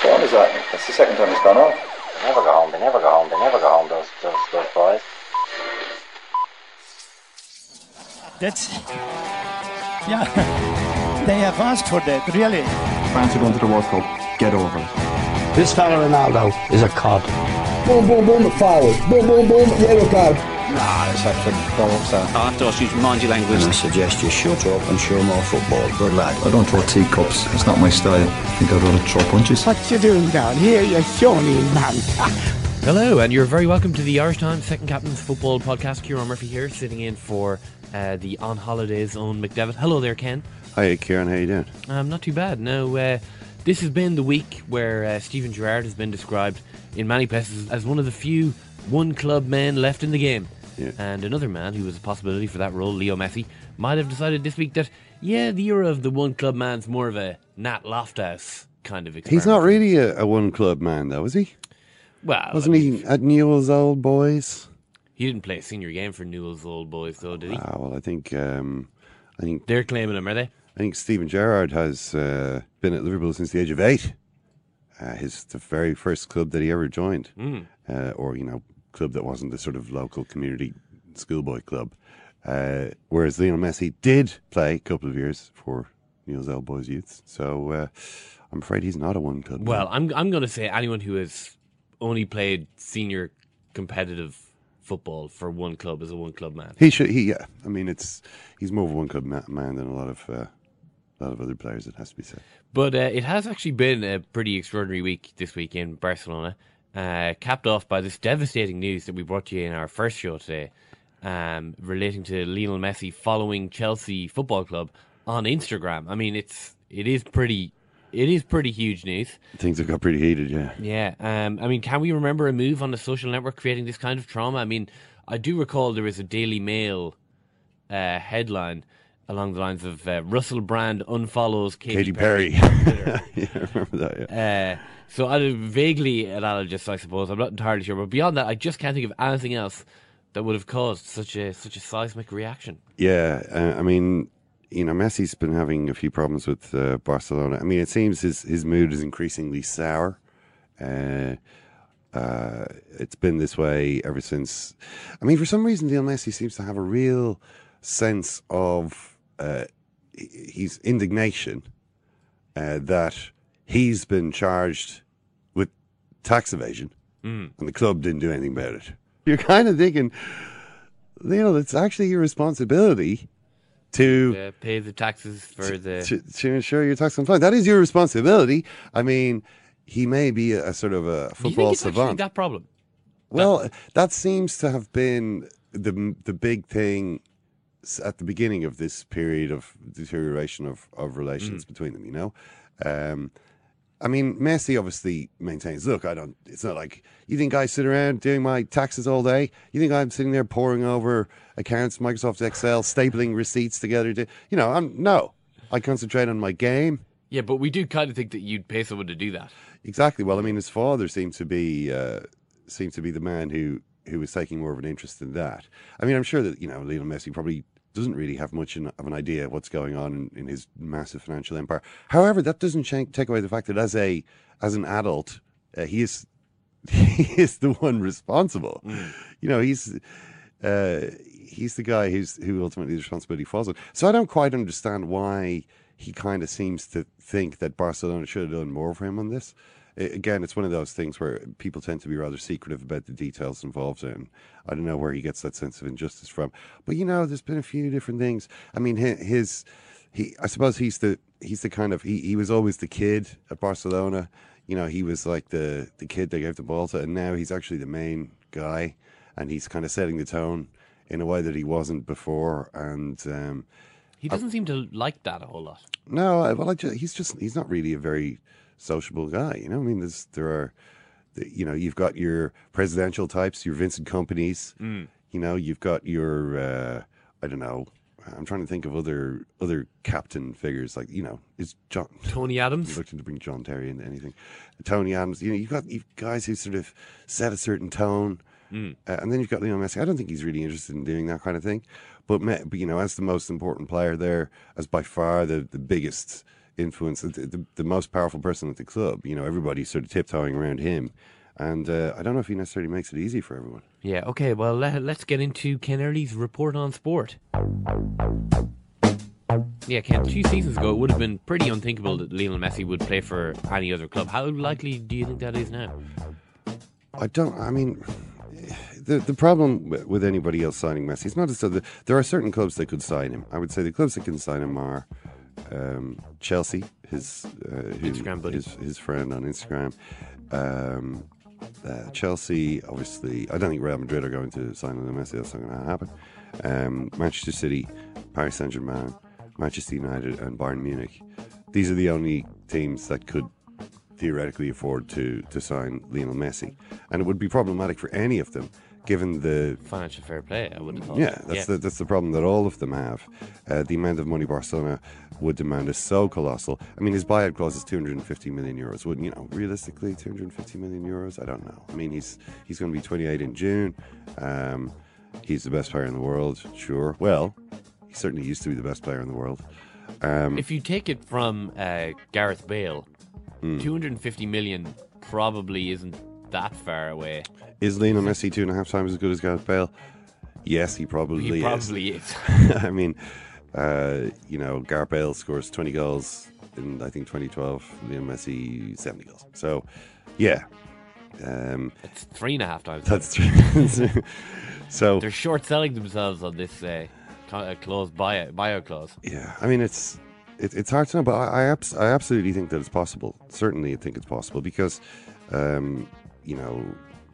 Whose phone is that? That's the second time it's gone off. They never go home, they never go home, they never go home, those, those, those boys. That's. Yeah. they have asked for that, really. France are going to the World Cup. Get over it. This fella Ronaldo is a cod. Boom, boom, boom, the foul. Boom, boom, boom, yellow card. Nah, it's actually bollocks that. I have to ask you to mind your language. I suggest you shut up and show more football. Good lad. I don't throw teacups. It's not my style. I think I'd rather throw punches. What you doing down here, you shawny man? Hello, and you're very welcome to the Irish Times Second Captain's Football Podcast. Kieran Murphy here, sitting in for uh, the on holidays Eoin McDevitt. Hello there, Ken. Hi, Kieran. How you doing? Um, not too bad. Now, uh, this has been the week where uh, Steven Gerrard has been described in many places as one of the few one-club men left in the game. Yeah. And another man who was a possibility for that role, Leo Messi, might have decided this week that, yeah, the era of the one-club man's more of a Nat Lofthouse kind of experiment. He's not really a, a one club man, though, is he? Well, Wasn't I he at Newell's Old Boys? He didn't play a senior game for Newell's Old Boys, though, did he? Ah, well, I think um, I think They're claiming him, are they? I think Steven Gerrard has uh, been at Liverpool since the age of eight. Uh, his the very first club that he ever joined, Mm. uh, or you know, club that wasn't the sort of local community schoolboy club. Uh, whereas Lionel Messi did play a couple of years for Newell's Old Boys youth. so uh, I'm afraid he's not a one club. man. Well, I'm I'm going to say anyone who has only played senior competitive football for one club is a one club man. He should. He. Yeah. I mean, it's he's more of a one club ma- man than a lot of uh, a lot of other players. It has to be said. But uh, it has actually been a pretty extraordinary week this week in Barcelona, uh, capped off by this devastating news that we brought to you in our first show today, um, relating to Lionel Messi following Chelsea Football Club on Instagram. I mean, it's it is pretty it is pretty huge news. Things have got pretty heated. Yeah. Yeah. Um, I mean, can we remember a move on the social network creating this kind of trauma? I mean, I do recall there was a Daily Mail uh, headline along the lines of uh, Russell Brand unfollows Katy, Katy Perry. Twitter. yeah, I remember that. Yeah. Uh, so I vaguely analogous, I suppose. I'm not entirely sure, but beyond that, I just can't think of anything else that would have caused such a such a seismic reaction. Yeah, uh, I mean, you know, Messi's been having a few problems with uh, Barcelona. I mean, it seems his his mood is increasingly sour. Uh, uh, it's been this way ever since. I mean, for some reason, Lionel Messi seems to have a real sense of uh, his indignation uh, that he's been charged with tax evasion, Mm. and the club didn't do anything about it. You're kind of thinking, you know, it's actually your responsibility to Uh, pay the taxes for the. to, to ensure your tax compliance. That is your responsibility. I mean, he may be a, a sort of a football savant. that problem? well, that seems to have been the the big thing at the beginning of this period of deterioration of, of relations between them. You know, um, I mean, Messi obviously maintains. Look, I don't. It's not like you think I sit around doing my taxes all day. You think I'm sitting there poring over accounts, Microsoft Excel, stapling receipts together. To, you know, I'm no. I concentrate on my game. Yeah, but we do kind of think that you'd pay someone to do that. Exactly. Well, I mean, his father seemed to be uh, seemed to be the man who who was taking more of an interest in that. I mean, I'm sure that you know Lionel Messi probably doesn't really have much in, of an idea what's going on in, in his massive financial empire. However, that doesn't change, take away the fact that as a as an adult, uh, he is he is the one responsible. You know, he's uh, he's the guy who's who ultimately the responsibility falls on. So I don't quite understand why he kind of seems to think that Barcelona should have done more for him on this. I- Again, it's one of those things where people tend to be rather secretive about the details involved in. I don't know where he gets that sense of injustice from, but you know, there's been a few different things. I mean, his he, I suppose he's the he's the kind of he, he was always the kid at Barcelona. You know, he was like the the kid they gave the ball to, and now he's actually the main guy, and he's kind of setting the tone in a way that he wasn't before. And um, He doesn't seem to like that a whole lot. no, well, I he's just he's not really a very sociable guy. You know, I mean, there's there are, the- you know, you've got your presidential types, your Vincent Kompanys. Mm. You know, you've got your uh, I don't know. I'm trying to think of other other captain figures like you know is John Tony Adams. You're looking to bring John Terry into anything. Tony Adams. You know, you've got you've guys who sort of set a certain tone. Mm. Uh, and then you've got Leo Messi. I don't think he's really interested in doing that kind of thing. But, but you know, as the most important player there, as by far the, the biggest influence, the, the, the most powerful person at the club, you know, everybody's sort of tiptoeing around him. And uh, I don't know if he necessarily makes it easy for everyone. Yeah, okay, well, let, let's get into Ken Early's report on sport. Yeah, Ken, two seasons ago, it would have been pretty unthinkable that Lionel Messi would play for any other club. How likely do you think that is now? I don't. I mean, the the problem with anybody else signing Messi is not as though the, there are certain clubs that could sign him. I would say the clubs that can sign him are um, Chelsea, his uh, who- Instagram buddy. his, his friend on Instagram. Um, uh, Chelsea, obviously, I don't think Real Madrid are going to sign Lionel Messi. That's not going to happen. Um, Manchester City, Paris Saint Germain, Manchester United, and Bayern Munich. These are the only teams that could theoretically afford to to sign Lionel Messi, and it would be problematic for any of them, given the Financial fair play, I would have thought. yeah, that's the that's the problem that all of them have. Uh, the amount of money Barcelona would demand is so colossal. I mean, his buyout clause is 250 million euros. Wouldn't you know? Realistically, 250 million euros. I don't know. I mean, he's he's going to be 28 in June. Um, he's the best player in the world. Sure. Well, he certainly used to be the best player in the world. Um, If you take it from uh, Gareth Bale, Hmm. 250 million probably isn't that far away. Is Lionel Messi two and a half times as good as Gareth Bale? Yes, he probably He is. probably is. I mean, uh, you know, Gareth Bale scores 20 goals in, I think, 2012. Lionel Messi, 70 goals. So, yeah. Um, It's three and a half times. that's true. so, They're short selling themselves on this uh, uh, clause, buyout, buyout clause. yeah, I mean, it's it, it's hard to know, but I, I, abs- I absolutely think that it's possible. Certainly, I think it's possible because, um, you know,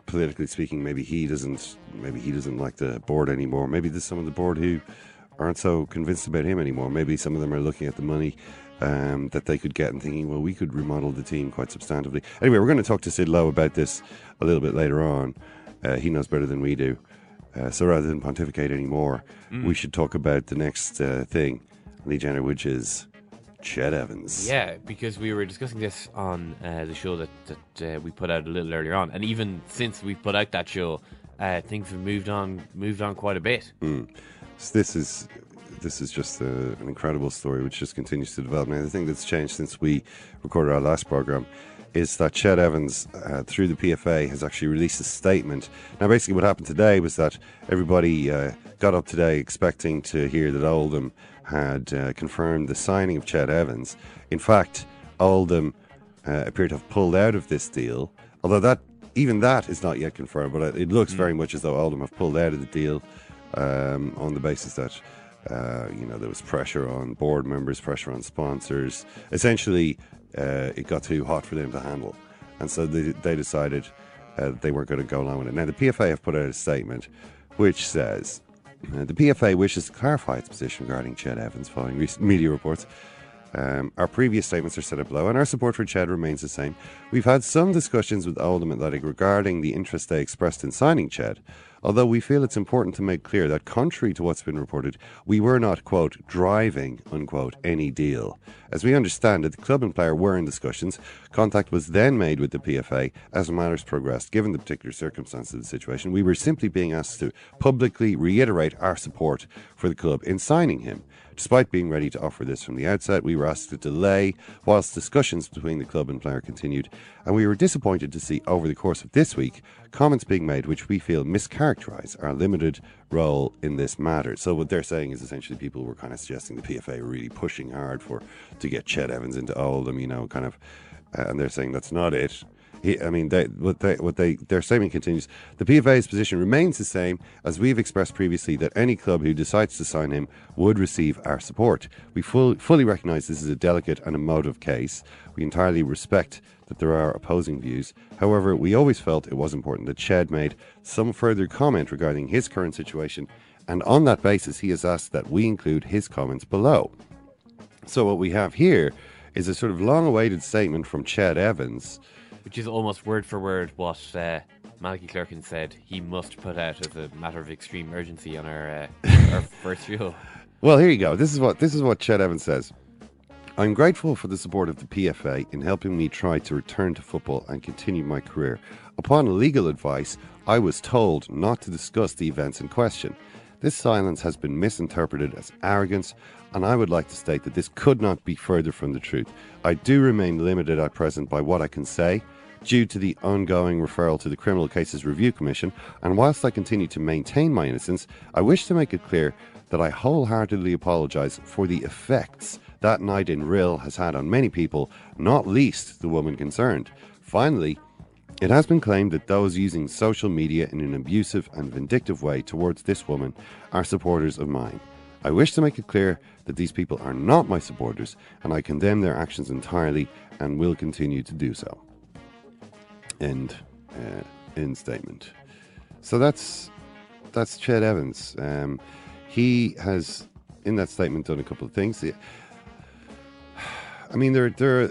politically speaking, maybe he doesn't, maybe he doesn't like the board anymore. Maybe there's some of the board who aren't so convinced about him anymore. Maybe some of them are looking at the money um, that they could get and thinking, well, we could remodel the team quite substantively. Anyway, we're going to talk to Sid Lowe about this a little bit later on. Uh, he knows better than we do. Uh, so rather than pontificate anymore, we should talk about the next uh, thing the agenda, which is Ched Evans. Yeah, because we were discussing this on uh, the show that, that uh, we put out a little earlier on, and even since we put out that show, uh, things have moved on moved on quite a bit. Mm. So this is this is just a, an incredible story which just continues to develop. Now, the thing that's changed since we recorded our last program is that Ched Evans, uh, through the PFA, has actually released a statement. Now, basically, what happened today was that everybody uh, got up today expecting to hear that Oldham had uh, confirmed the signing of Ched Evans. In fact, Oldham uh, appear to have pulled out of this deal, although that even that is not yet confirmed. But it looks very much as though Oldham have pulled out of the deal um, on the basis that uh, you know there was pressure on board members, pressure on sponsors. Essentially, uh, it got too hot for them to handle, and so they, they decided uh, they weren't going to go along with it. Now, the PFA have put out a statement which says. Uh, the PFA wishes to clarify its position regarding Ched Evans following recent media reports. Um, our previous statements are set up below, and our support for Ched remains the same. We've had some discussions with Oldham Athletic regarding the interest they expressed in signing Ched, although we feel it's important to make clear that, contrary to what's been reported, we were not, quote, driving, unquote, any deal. As we understand it, the club and player were in discussions. Contact was then made with the PFA as matters progressed. Given the particular circumstances of the situation, we were simply being asked to publicly reiterate our support for the club in signing him. Despite being ready to offer this from the outset, we were asked to delay whilst discussions between the club and player continued, and we were disappointed to see over the course of this week comments being made which we feel mischaracterise our limited role in this matter. So what they're saying is essentially people were kind of suggesting the PFA were really pushing hard for to get Ched Evans into Oldham, you know, kind of, and they're saying that's not it. He, I mean, they, what they, what they, their statement continues. The PFA's position remains the same as we've expressed previously that any club who decides to sign him would receive our support. We full, fully recognise this is a delicate and emotive case. We entirely respect that there are opposing views. However, we always felt it was important that Ched made some further comment regarding his current situation, and on that basis, he has asked that we include his comments below. So, what we have here is a sort of long awaited statement from Ched Evans. Which is almost word for word what uh, Malachy Clerkin said he must put out as a matter of extreme urgency on our, uh, our first show. Well, here you go. This is what this is what Ched Evans says. I'm grateful for the support of the PFA in helping me try to return to football and continue my career. Upon legal advice, I was told not to discuss the events in question. This silence has been misinterpreted as arrogance, and I would like to state that this could not be further from the truth. I do remain limited at present by what I can say due to the ongoing referral to the Criminal Cases Review Commission, and whilst I continue to maintain my innocence, I wish to make it clear that I wholeheartedly apologise for the effects that night in Rhyl has had on many people, not least the woman concerned. Finally, it has been claimed that those using social media in an abusive and vindictive way towards this woman are supporters of mine. I wish to make it clear that these people are not my supporters, and I condemn their actions entirely and will continue to do so. End. Uh, end statement. So that's that's Ched Evans. Um, he has, in that statement, done a couple of things. I mean, there there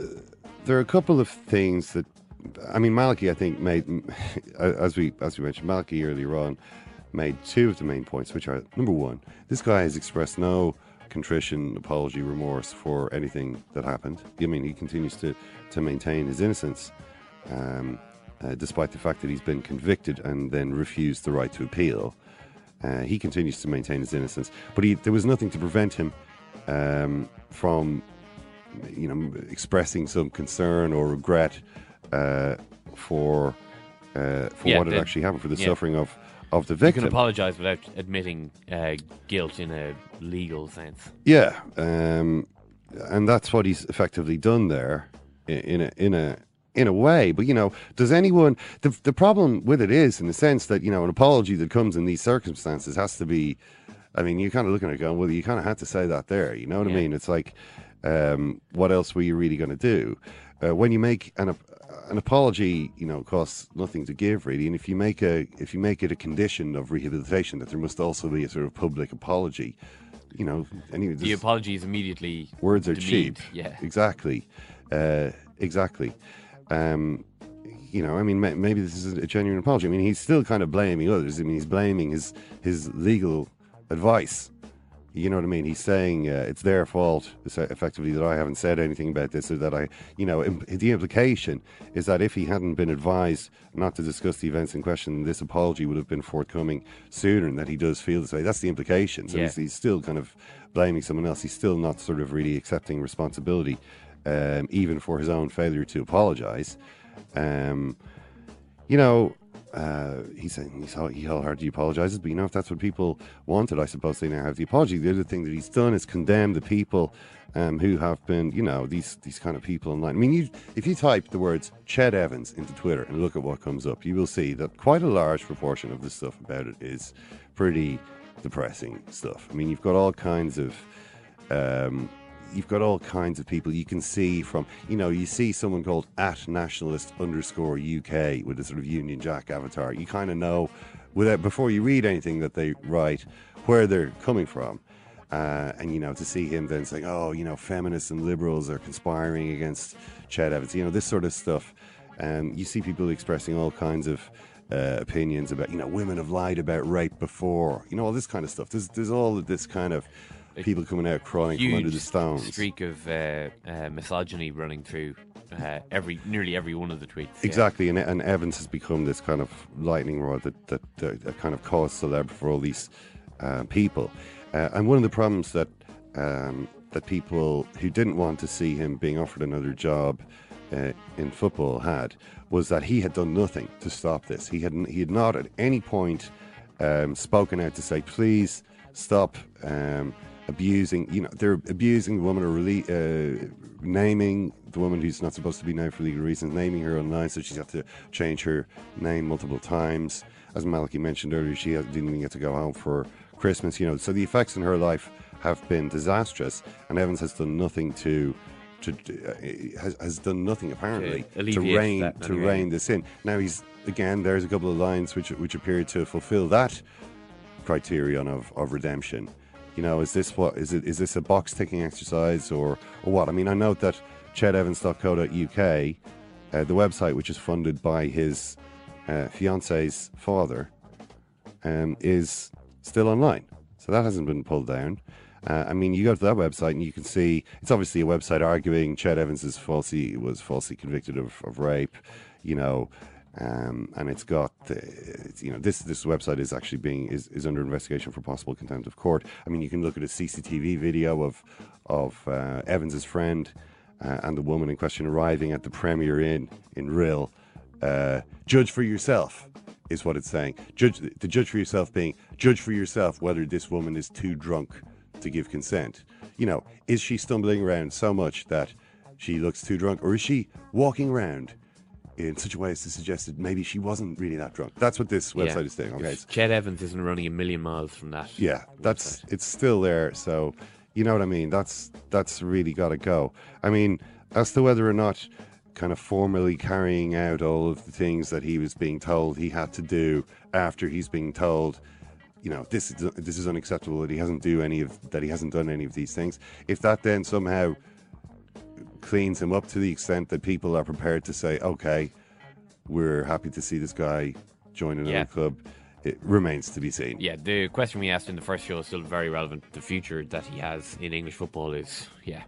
there are a couple of things that I mean, Malachy, I think made as we as we mentioned, Malachy earlier on made two of the main points, which are number one, this guy has expressed no contrition, apology, remorse for anything that happened. I mean, he continues to to maintain his innocence, um, uh, despite the fact that he's been convicted and then refused the right to appeal. Uh, he continues to maintain his innocence, but he, there was nothing to prevent him um, from you know, expressing some concern or regret uh, for uh, for yeah, what had actually happened, for the yeah. suffering of of the victim. You can apologise without admitting uh, guilt in a legal sense. Yeah, um, and that's what he's effectively done there in a in a in a way. But you know, does anyone? The the problem with it is, in the sense that you know, an apology that comes in these circumstances has to be. I mean, you're kind of looking at it going, well, you kind of had to say that there. You know what yeah. I mean? It's like um, what else were you really going to do? Uh, when you make an an apology, you know, costs nothing to give really, and if you make a if you make it a condition of rehabilitation that there must also be a sort of public apology, you know, anyway, the apology is immediately words are demeaned. cheap. Yeah, exactly, uh, exactly. Um, you know, I mean, maybe this is a genuine apology. I mean, he's still kind of blaming others. I mean, he's blaming his his legal advice you know what I mean? He's saying uh, it's their fault, effectively, that I haven't said anything about this, or that I, you know, imp- the implication is that if he hadn't been advised not to discuss the events in question, this apology would have been forthcoming sooner, and that he does feel this way. That's the implication. So yeah. he's, he's, still kind of blaming someone else. He's still not sort of really accepting responsibility, um, even for his own failure to apologise. Um, you know, uh, he's saying he's, he wholeheartedly apologises, but you know, if that's what people wanted, I suppose they now have the apology. The other thing that he's done is condemn the people um, who have been, you know, these these kind of people online. I mean, you, if you type the words Ched Evans into Twitter and look at what comes up, you will see that quite a large proportion of the stuff about it is pretty depressing stuff. I mean, you've got all kinds of. Um, you've got all kinds of people you can see from you know you see someone called at nationalist underscore uk with a sort of union jack avatar. You kind of know without before you read anything that they write where they're coming from. Uh, and you know to see him then saying oh you know feminists and liberals are conspiring against Ched Evans you know this sort of stuff. Um, you see people expressing all kinds of uh, opinions about you know women have lied about rape before you know all this kind of stuff. There's there's all of this kind of people coming out crying from under the stones. Streak of uh, uh, misogyny running through uh, every nearly every one of the tweets. Exactly, yeah. and, and Evans has become this kind of lightning rod that that, that, that kind of caused celeb for all these uh, people. Uh, and one of the problems that um, that people who didn't want to see him being offered another job uh, in football had was that he had done nothing to stop this. He had he had not at any point um, spoken out to say, please stop um, abusing. You know, they're abusing the woman or rele- uh, naming the woman who's not supposed to be named for legal reasons, naming her online, so she's got to change her name multiple times. As Malachy mentioned earlier, she didn't even get to go home for Christmas. You know, so the effects in her life have been disastrous, and Evans has done nothing to. To, uh, has, has done nothing apparently To to rein that to anyway. rein this in. Now he's again. There's a couple of lines which which appear to fulfil that criterion of, of redemption. You know, is this what is it? Is this a box ticking exercise or or what? I mean, I note that chedevans.co.uk, uh, the website which is funded by his uh, fiance's father, um, is still online. So that hasn't been pulled down. Uh, I mean, you go to that website and you can see it's obviously a website arguing Ched Evans is falsely was falsely convicted of, of rape. You know, um, and it's got uh, it's, you know this this website is actually being is, is under investigation for possible contempt of court. I mean, you can look at a CCTV video of of uh, Evans's friend uh, and the woman in question arriving at the Premier Inn in Rhyl. Uh, judge for yourself is what it's saying. Judge the judge for yourself being judge for yourself whether this woman is too drunk to give consent. You know, is she stumbling around so much that she looks too drunk, or is she walking around in such a way as to suggest that maybe she wasn't really that drunk? That's what this website Yeah. is saying. Okay, If Ched Evans isn't running a million miles from that. yeah, that's it's still there. So you know what I mean. That's that's really got to go. I mean, as to whether or not kind of formally carrying out all of the things that he was being told he had to do after he's being told, you know, this is this is unacceptable that he hasn't do any of that he hasn't done any of these things. If that then somehow cleans him up to the extent that people are prepared to say, okay, we're happy to see this guy join another Yeah. club. It remains to be seen. Yeah, the question we asked in the first show is still very relevant. The future that he has in English football is, yeah.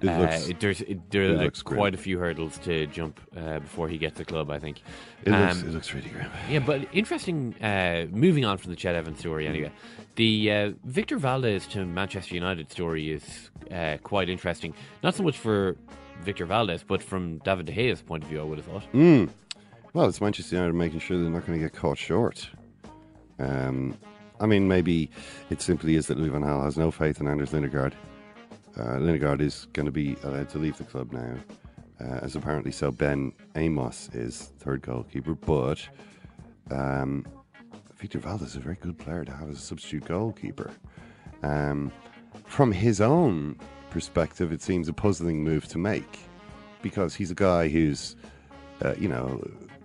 It Uh, it- there's it, there are looks quite a few hurdles to jump uh, before he gets the club. I think It looks Um, it looks really grim. Yeah, but interesting. Uh, moving on from the Ched Evans story, anyway, the uh, Victor Valdés to Manchester United story is uh, quite interesting. Not so much for Victor Valdés, but from David De Gea's point of view, I would have thought. Mm. Well, it's Manchester United making sure they're not going to get caught short. Um, I mean, maybe it simply is that Louis van Gaal has no faith in Anders Lindegaard. Uh, is going to be allowed to leave the club now, uh, as apparently so. Ben Amos is third goalkeeper, but um, Victor Valdés is a very good player to have as a substitute goalkeeper. Um, from his own perspective, it seems a puzzling move to make because he's a guy who's, uh, you know,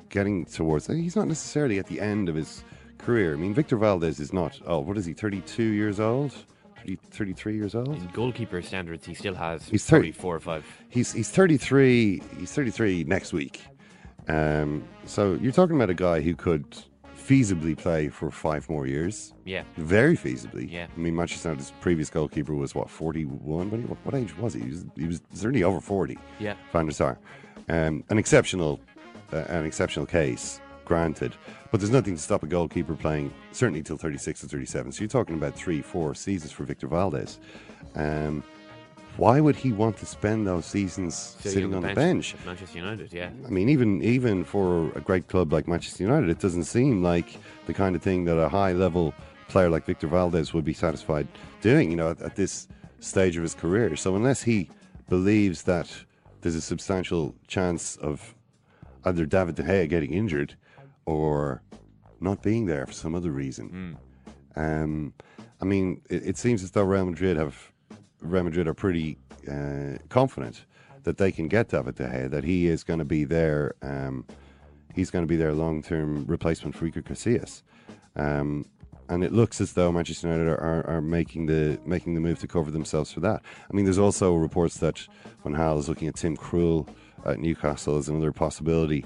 getting towards. He's not necessarily at the end of his career. I mean, Victor Valdés is not. Oh, what is he? Thirty-two years old. 30, 33 years old. In goalkeeper standards, he still has He's 30 probably four or five. He's he's 33. He's 33 next week. Um, so you're talking about a guy who could feasibly play for five more years. Yeah. Very feasibly. Yeah. I mean, Manchester United's previous goalkeeper was what 41. What, what, what age was he? He was, he was certainly over 40. Yeah. Van der Sar. Um, an exceptional, uh, an exceptional case, granted. But there's nothing to stop a goalkeeper playing certainly till 36 or 37. So you're talking about three, four seasons for Victor Valdés. Um, why would he want to spend those seasons sitting, on the bench? at Manchester United, yeah. I mean, even even for a great club like Manchester United, it doesn't seem like the kind of thing that a high level player like Victor Valdés would be satisfied doing. You know, at, at this stage of his career. So unless he believes that there's a substantial chance of either David De Gea getting injured or not being there for some other reason. Um, I mean, it, it seems as though Real Madrid have Real Madrid are pretty uh, confident that they can get David De Gea, that he is going to be their um, he's going to be their long term replacement for Iker Casillas. Um, and it looks as though Manchester United are, are, are making the making the move to cover themselves for that. I mean, there's also reports that Van Gaal is looking at Tim Krul at Newcastle as another possibility.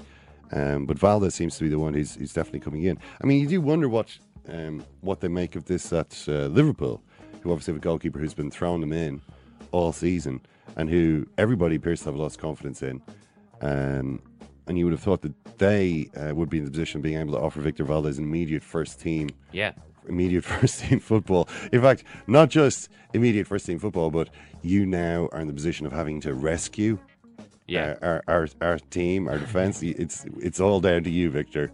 Um, but Valdés seems to be the one who's, who's definitely coming in. I mean, you do wonder what um, what they make of this at uh, Liverpool, who obviously have a goalkeeper who's been throwing them in all season and who everybody appears to have lost confidence in. Um, and you would have thought that they uh, would be in the position of being able to offer Victor Valdés an immediate first team Yeah. immediate first team football. In fact, not just immediate first team football, but you now are in the position of having to rescue Yeah. uh, our, our our team, our defense. it's it's all down to you, Victor.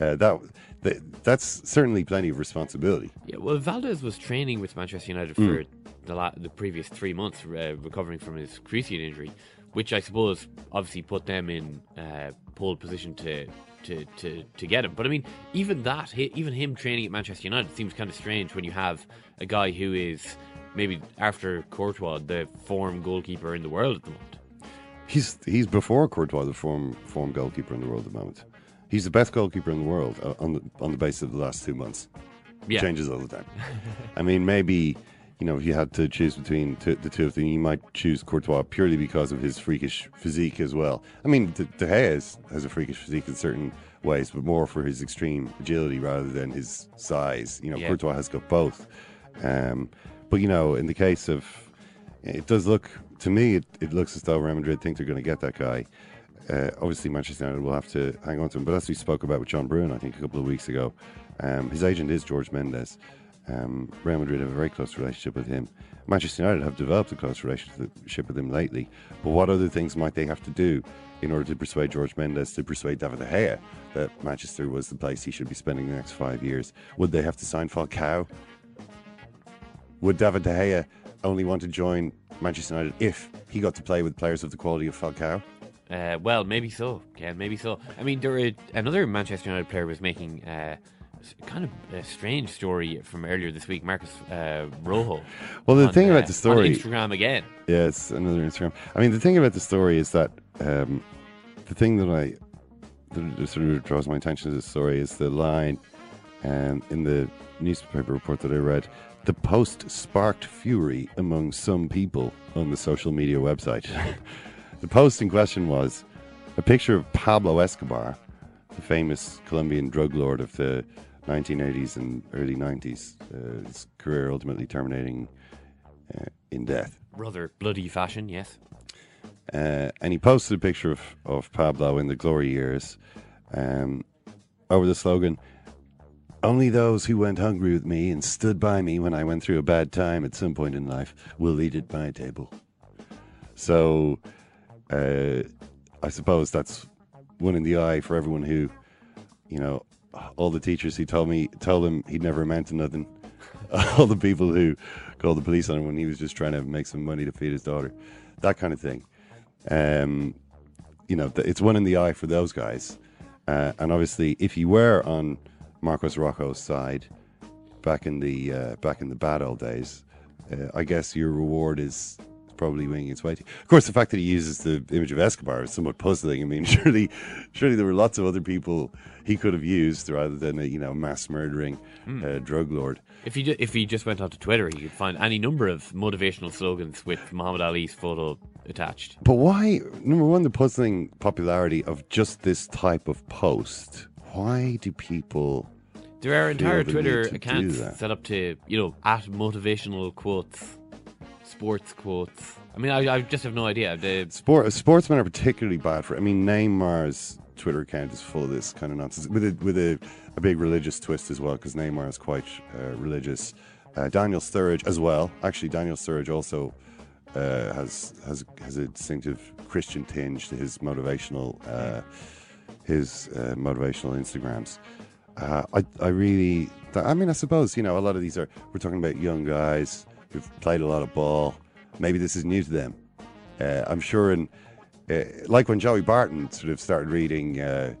Uh, that, that that's certainly plenty of responsibility. Yeah, well, Valdés was training with Manchester United Mm. for the la- the previous three months, uh, recovering from his cruciate injury, which I suppose obviously put them in uh, pole position to, to to to get him. But I mean, even that, even him training at Manchester United seems kind of strange when you have a guy who is maybe after Courtois the form goalkeeper in the world at the moment. He's he's before Courtois, the form form goalkeeper in the world at the moment. He's the best goalkeeper in the world uh, on the on the basis of the last two months. Yeah. Changes all the time. I mean, maybe you know if you had to choose between two, the two of them, you might choose Courtois purely because of his freakish physique as well. I mean, De, De Gea is, has a freakish physique in certain ways, but more for his extreme agility rather than his size. You know, Yeah. Courtois has got both. Um, but you know, in the case of it does look to me, it, it looks as though Real Madrid think they're going to get that guy. Uh, obviously, Manchester United will have to hang on to him. But as we spoke about with John Brewin, I think a couple of weeks ago, um, his agent is George Mendes. Um, Real Madrid have a very close relationship with him. Manchester United have developed a close relationship with him lately. But what other things might they have to do in order to persuade George Mendes to persuade David De Gea that Manchester was the place he should be spending the next five years? Would they have to sign Falcao? Would David De Gea only want to join Manchester United if he got to play with players of the quality of Falcao? Uh, well, maybe so. Yeah, maybe so. I mean, there were, another Manchester United player was making uh, kind of a strange story from earlier this week. Marcos uh, Rojo. Well, the on, thing uh, about the story, on Instagram again. Yes, another Instagram. I mean, the thing about the story is that um, the thing that I that sort of draws my attention to the story is the line um, in the newspaper report that I read. The post sparked fury among some people on the social media website. the post in question was a picture of Pablo Escobar, the famous Colombian drug lord of the 1980s and early 90s, uh, his career ultimately terminating uh, in death. Rather bloody fashion, yes. Uh, and he posted a picture of, of Pablo in the glory years um, over the slogan Only those who went hungry with me and stood by me when I went through a bad time at some point in life will eat at my table. So uh, I suppose that's one in the eye for everyone who, you know, all the teachers who told me, told him he'd never amount to nothing. all the people who called the police on him when he was just trying to make some money to feed his daughter. That kind of thing. Um, you know, it's one in the eye for those guys. Uh, and obviously, if you were on Marcos Rojo's side back in the uh, back in the bad old days, uh, I guess your reward is probably winging its way. To Of course, the fact that he uses the image of Escobar is somewhat puzzling. I mean, surely, surely there were lots of other people he could have used rather than a you know mass murdering Hmm. uh, drug lord. If he ju- if he just went onto Twitter, he could find any number of motivational slogans with Muhammad Ali's photo attached. But why? Number one, the puzzling popularity of just this type of post. Why do people? There are entire Twitter need to do accounts set up to you know at motivational quotes, sports quotes. I mean, I, I just have no idea. The, Sport, sportsmen are particularly bad for. I mean, Neymar's Twitter account is full of this kind of nonsense with a with a, a big religious twist as well, because Neymar is quite uh, religious. Uh, Daniel Sturridge as well. Actually, Daniel Sturridge also uh, has has has a distinctive Christian tinge to his motivational uh, his uh, motivational Instagrams. Uh, I I really. I mean, I suppose you know a lot of these are. We're talking about young guys who've played a lot of ball. Maybe this is new to them. Uh, I'm sure in uh, like when Joey Barton sort of started reading, uh,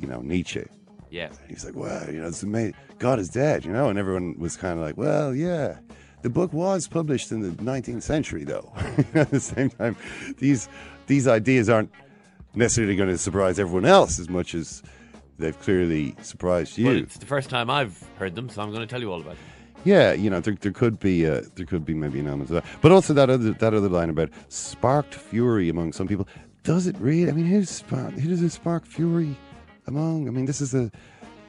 you know, Nietzsche. yeah, He's like, well, you know, it's amazing. God is dead, you know, and everyone was kind of like, well, yeah. The book was published in the 19th century, though. At the same time, these these ideas aren't necessarily going to surprise everyone else as much as they've clearly surprised you. well, it's the first time I've heard them, so I'm going to tell you all about it. Yeah, you know, there, there could be uh, there could be maybe an element of that, but also that other that other line about sparked fury among some people. Does it really? I mean, who's spark, who does it spark fury among? I mean, this is a,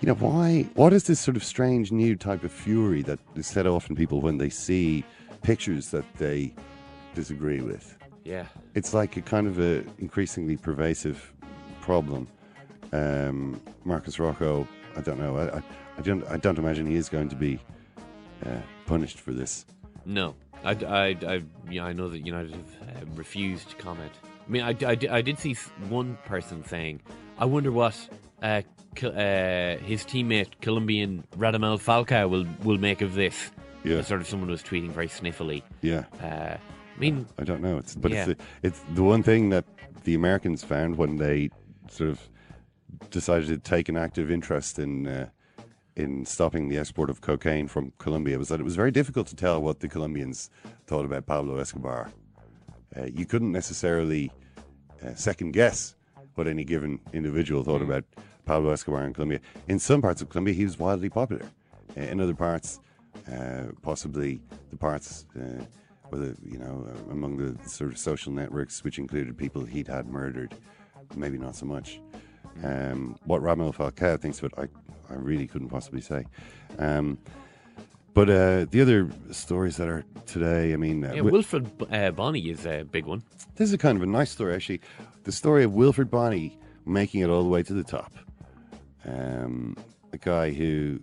you know, why? What is this sort of strange new type of fury that is set off in people when they see pictures that they disagree with? Yeah, It's like a kind of a increasingly pervasive problem. Um, Marcos Rojo, I don't know. I, I, I don't I don't imagine he is going to be uh, punished for this. no, I, I, I, yeah, I know that United have uh, refused to comment. I mean, I, I, I did see one person saying, "I wonder what uh, uh, his teammate Colombian Radamel Falcao will will make of this." Yeah. sort of someone was tweeting very sniffily. Yeah. Uh, I mean, I don't know. It's but yeah. it's, the, it's the one thing that the Americans found when they sort of decided to take an active interest in uh, in stopping the export of cocaine from Colombia was that it was very difficult to tell what the Colombians thought about Pablo Escobar. Uh, you couldn't necessarily uh, second guess what any given individual thought about Pablo Escobar in Colombia. In some parts of Colombia, he was wildly popular. Uh, in other parts, uh, possibly the parts uh, where the you know among the sort of social networks, which included people he'd had murdered, maybe not so much. Um, what Radamel Falcao thinks of it, I, I really couldn't possibly say. Um, but uh, the other stories that are today, I mean, uh, yeah, Wilfried uh, Bony is a big one. this is a kind of a nice story, actually. The story of Wilfried Bony making it all the way to the top. Um, a guy who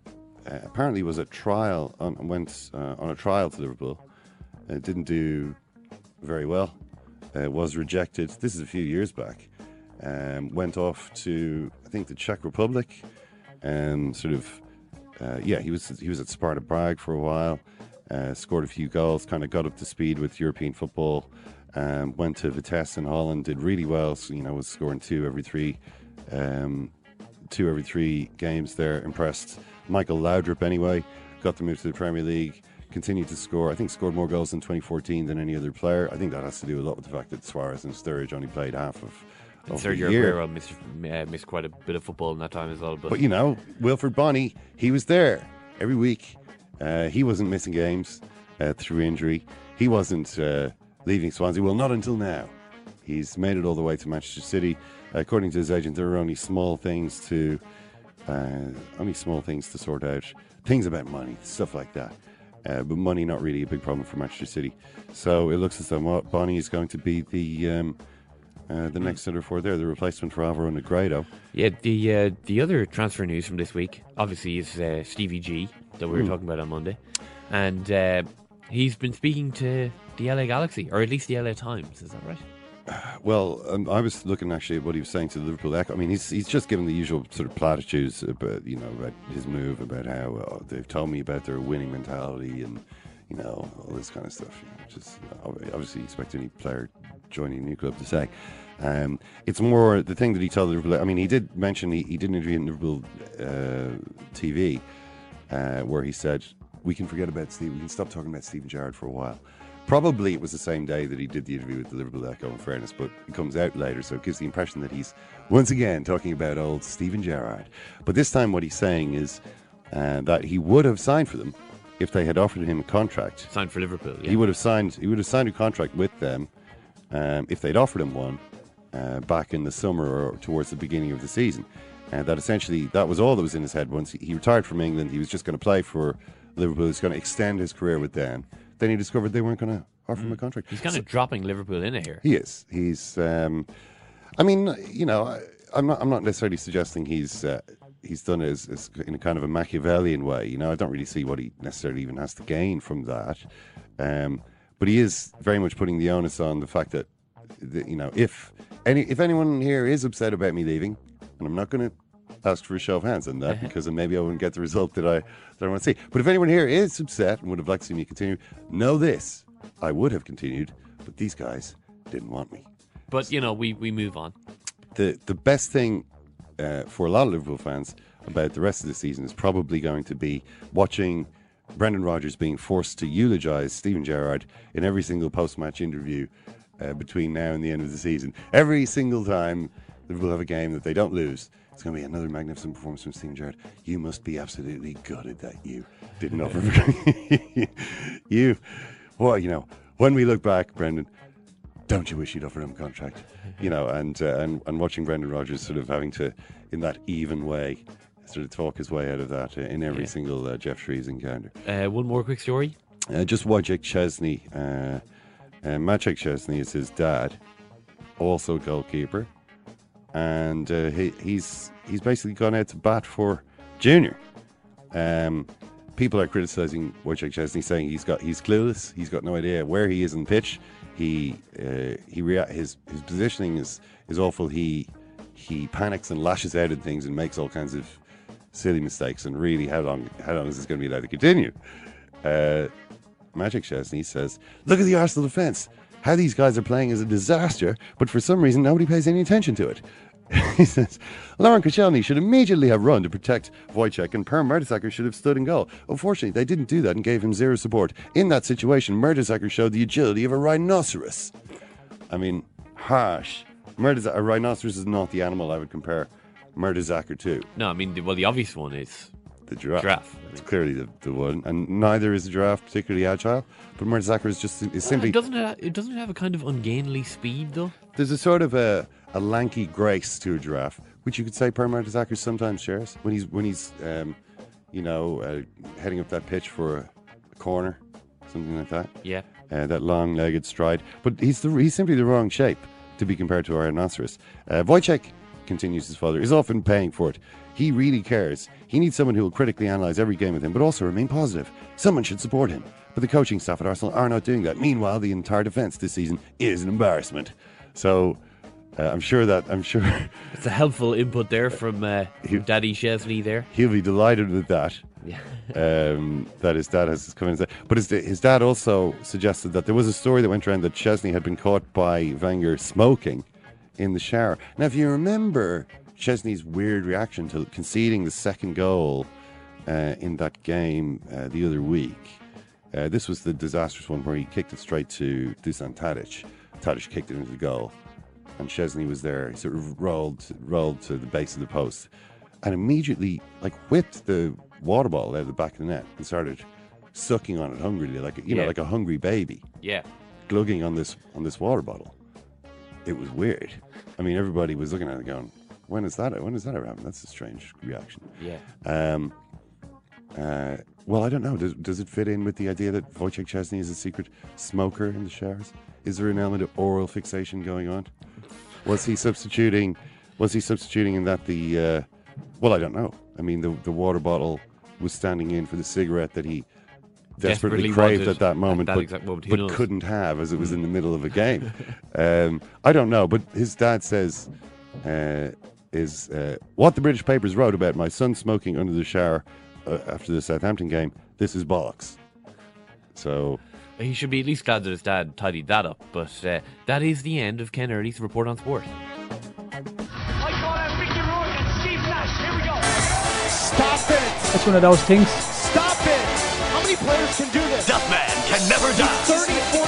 uh, apparently was at trial on went uh, on a trial to Liverpool, uh, didn't do very well, uh, was rejected. This is a few years back. Um, went off to I think the Czech Republic, and sort of uh, yeah, he was he was at Sparta Prague for a while. Uh, scored a few goals, kind of got up to speed with European football. Um, went to Vitesse in Holland, did really well. So, you know, was scoring two every three, um, two every three games there. Impressed Michael Laudrup anyway. Got the move to the Premier League. Continued to score. I think scored more goals in 2014 than any other player. I think that has to do a lot with the fact that Suarez and Sturridge only played half of. Sergio year. Aguero missed, uh, missed quite a bit of football in that time as well. But, But you know, Wilfried Bony, he was there every week. Uh, he wasn't missing games uh, through injury. He wasn't uh, leaving Swansea. Well, not until now. He's made it all the way to Manchester City. according to his agent, there are only small things to uh, only small things to sort out. Things about money, stuff like that. Uh, but money not really a big problem for Manchester City. So it looks as though Bony is going to be the um, uh, the next centre forward there, the replacement for Alvaro Negredo. Yeah, the uh, the other transfer news from this week, obviously, is uh, Stevie G that we were Hmm. talking about on Monday, and uh, he's been speaking to the LA Galaxy, or at least the LA Times. Is that right? Well, um, I was looking actually at what he was saying to the Liverpool Echo. I mean, he's he's just given the usual sort of platitudes about you know about his move, about how uh, they've told me about their winning mentality and you know all this kind of stuff. You know, which is uh, obviously you expect any player joining a new club to say. Um, it's more the thing that he told the Liverpool. I mean, he did mention he, he did an interview in Liverpool uh, TV uh, where he said we can forget about Steve. We can stop talking about Steven Gerrard for a while. Probably it was the same day that he did the interview with the Liverpool Echo, in fairness, but it comes out later, so it gives the impression that he's once again talking about old Steven Gerrard. But this time, what he's saying is uh, that he would have signed for them if they had offered him a contract. Signed for Liverpool. Yeah. He would have signed. He would have signed a contract with them um, if they'd offered him one uh, back in the summer or towards the beginning of the season. And that essentially that was all that was in his head. Once he, retired from England, he was just going to play for Liverpool. He was going to extend his career with them. Then he discovered they weren't going to offer him a contract. Mm. He's kind So- of dropping Liverpool in here. he is. He's. Um, I mean, you know, I, I'm not. I'm not necessarily suggesting he's. Uh, he's done it as, as in a kind of a Machiavellian way. You know, I don't really see what he necessarily even has to gain from that. Um, but he is very much putting the onus on the fact that, that you know, if any if anyone here is upset about me leaving, and I'm not going to ask for a show of hands on that because then maybe I wouldn't get the result that I that I want to see. But if anyone here is upset and would have liked to see me continue, know this: I would have continued, but these guys didn't want me. But you know, we, we move on. The the best thing uh, for a lot of Liverpool fans about the rest of the season is probably going to be watching Brendan Rodgers being forced to eulogise Steven Gerrard in every single post match interview uh, between now and the end of the season. Every single time Liverpool have a game that they don't lose, it's going to be another magnificent performance from Steven Gerrard. You must be absolutely gutted that you didn't offer. you, well, you know, when we look back, Brendan, don't you wish you'd offered him a contract? You know, and uh, and and watching Brendan Rodgers sort of having to, in that even way, sort of talk his way out of that uh, in every Yeah. single uh, Geoff Shreeves encounter. Uh, one more quick story. Uh, just Wojciech Szczesny. Uh, uh, Maciek Szczesny is his dad, also goalkeeper, and uh, he, he's he's basically gone out to bat for Junior. Um, people are criticizing Wojciech Szczesny, saying he's got he's clueless. He's got no idea where he is in the pitch. He uh, he rea- his his positioning is is awful. He he panics and lashes out at things and makes all kinds of silly mistakes. And really, how long how long is this going to be allowed to continue? Uh, Maciej Szczesny says, "Look at the Arsenal defence. How these guys are playing is a disaster, but for some reason nobody pays any attention to it." he says, Laurent Koscielny should immediately have run to protect Wojciech and Per Mertesacker should have stood in goal. Unfortunately, they didn't do that and gave him zero support. In that situation, Mertesacker showed the agility of a rhinoceros. I mean, harsh. Mertesacker, a rhinoceros is not the animal I would compare Mertesacker to. No, I mean, well, the obvious one is the giraffe. Giraffe. It's clearly the, the one, and neither is the giraffe particularly agile. But Mertesacker is just is simply. it doesn't it, it doesn't have a kind of ungainly speed though. There's a sort of a, a lanky grace to a giraffe, which you could say Per Mertesacker sometimes shares when he's when he's um, you know uh, heading up that pitch for a, a corner, something like that. Yeah. Uh, that long-legged stride, but he's the, he's simply the wrong shape to be compared to a rhinoceros. Uh, Wojciech continues his father is often paying for it. He really cares. He needs someone who will critically analyse every game with him, but also remain positive. Someone should support him. But the coaching staff at Arsenal are not doing that. Meanwhile, the entire defence this season is an embarrassment. So uh, I'm sure that I'm sure it's a helpful input there from, uh, from Daddy Szczesny there. He'll be delighted with that. Yeah. um, that his dad has come in and said. But his, his dad also suggested that there was a story that went around that Szczesny had been caught by Wenger smoking in the shower. Now, if you remember Szczesny's weird reaction to conceding the second goal uh, in that game uh, the other week, uh, this was the disastrous one where he kicked it straight to Dusan Tadic. Tadic kicked it into the goal, and Szczesny was there. He sort of rolled rolled to the base of the post, and immediately like whipped the water bottle out of the back of the net and started sucking on it hungrily, like you know, like a hungry baby, Yeah. glugging on this on this water bottle. It was weird. I mean, everybody was looking at it, going, "When is that? When does that ever happen? That's a strange reaction." Yeah. Um, uh, well, I don't know. Does, does it fit in with the idea that Wojciech Szczesny is a secret smoker in the showers? Is there an element of oral fixation going on? Was he substituting? Was he substituting in that the? Uh, well, I don't know. I mean, the the water bottle was standing in for the cigarette that he desperately, Desperately craved at that at moment, that but, moment. But couldn't have as it was in the middle of a game. um, I don't know, but his dad says uh, is uh, what the British papers wrote about my son smoking under the shower uh, after the Southampton game. This is bollocks. So He should be at least glad that his dad tidied that up. But uh, that is the end of Ken Early's report on sport. Stop it! It's one of those things. Stop it! How many players can do this? Duffman can never die. 34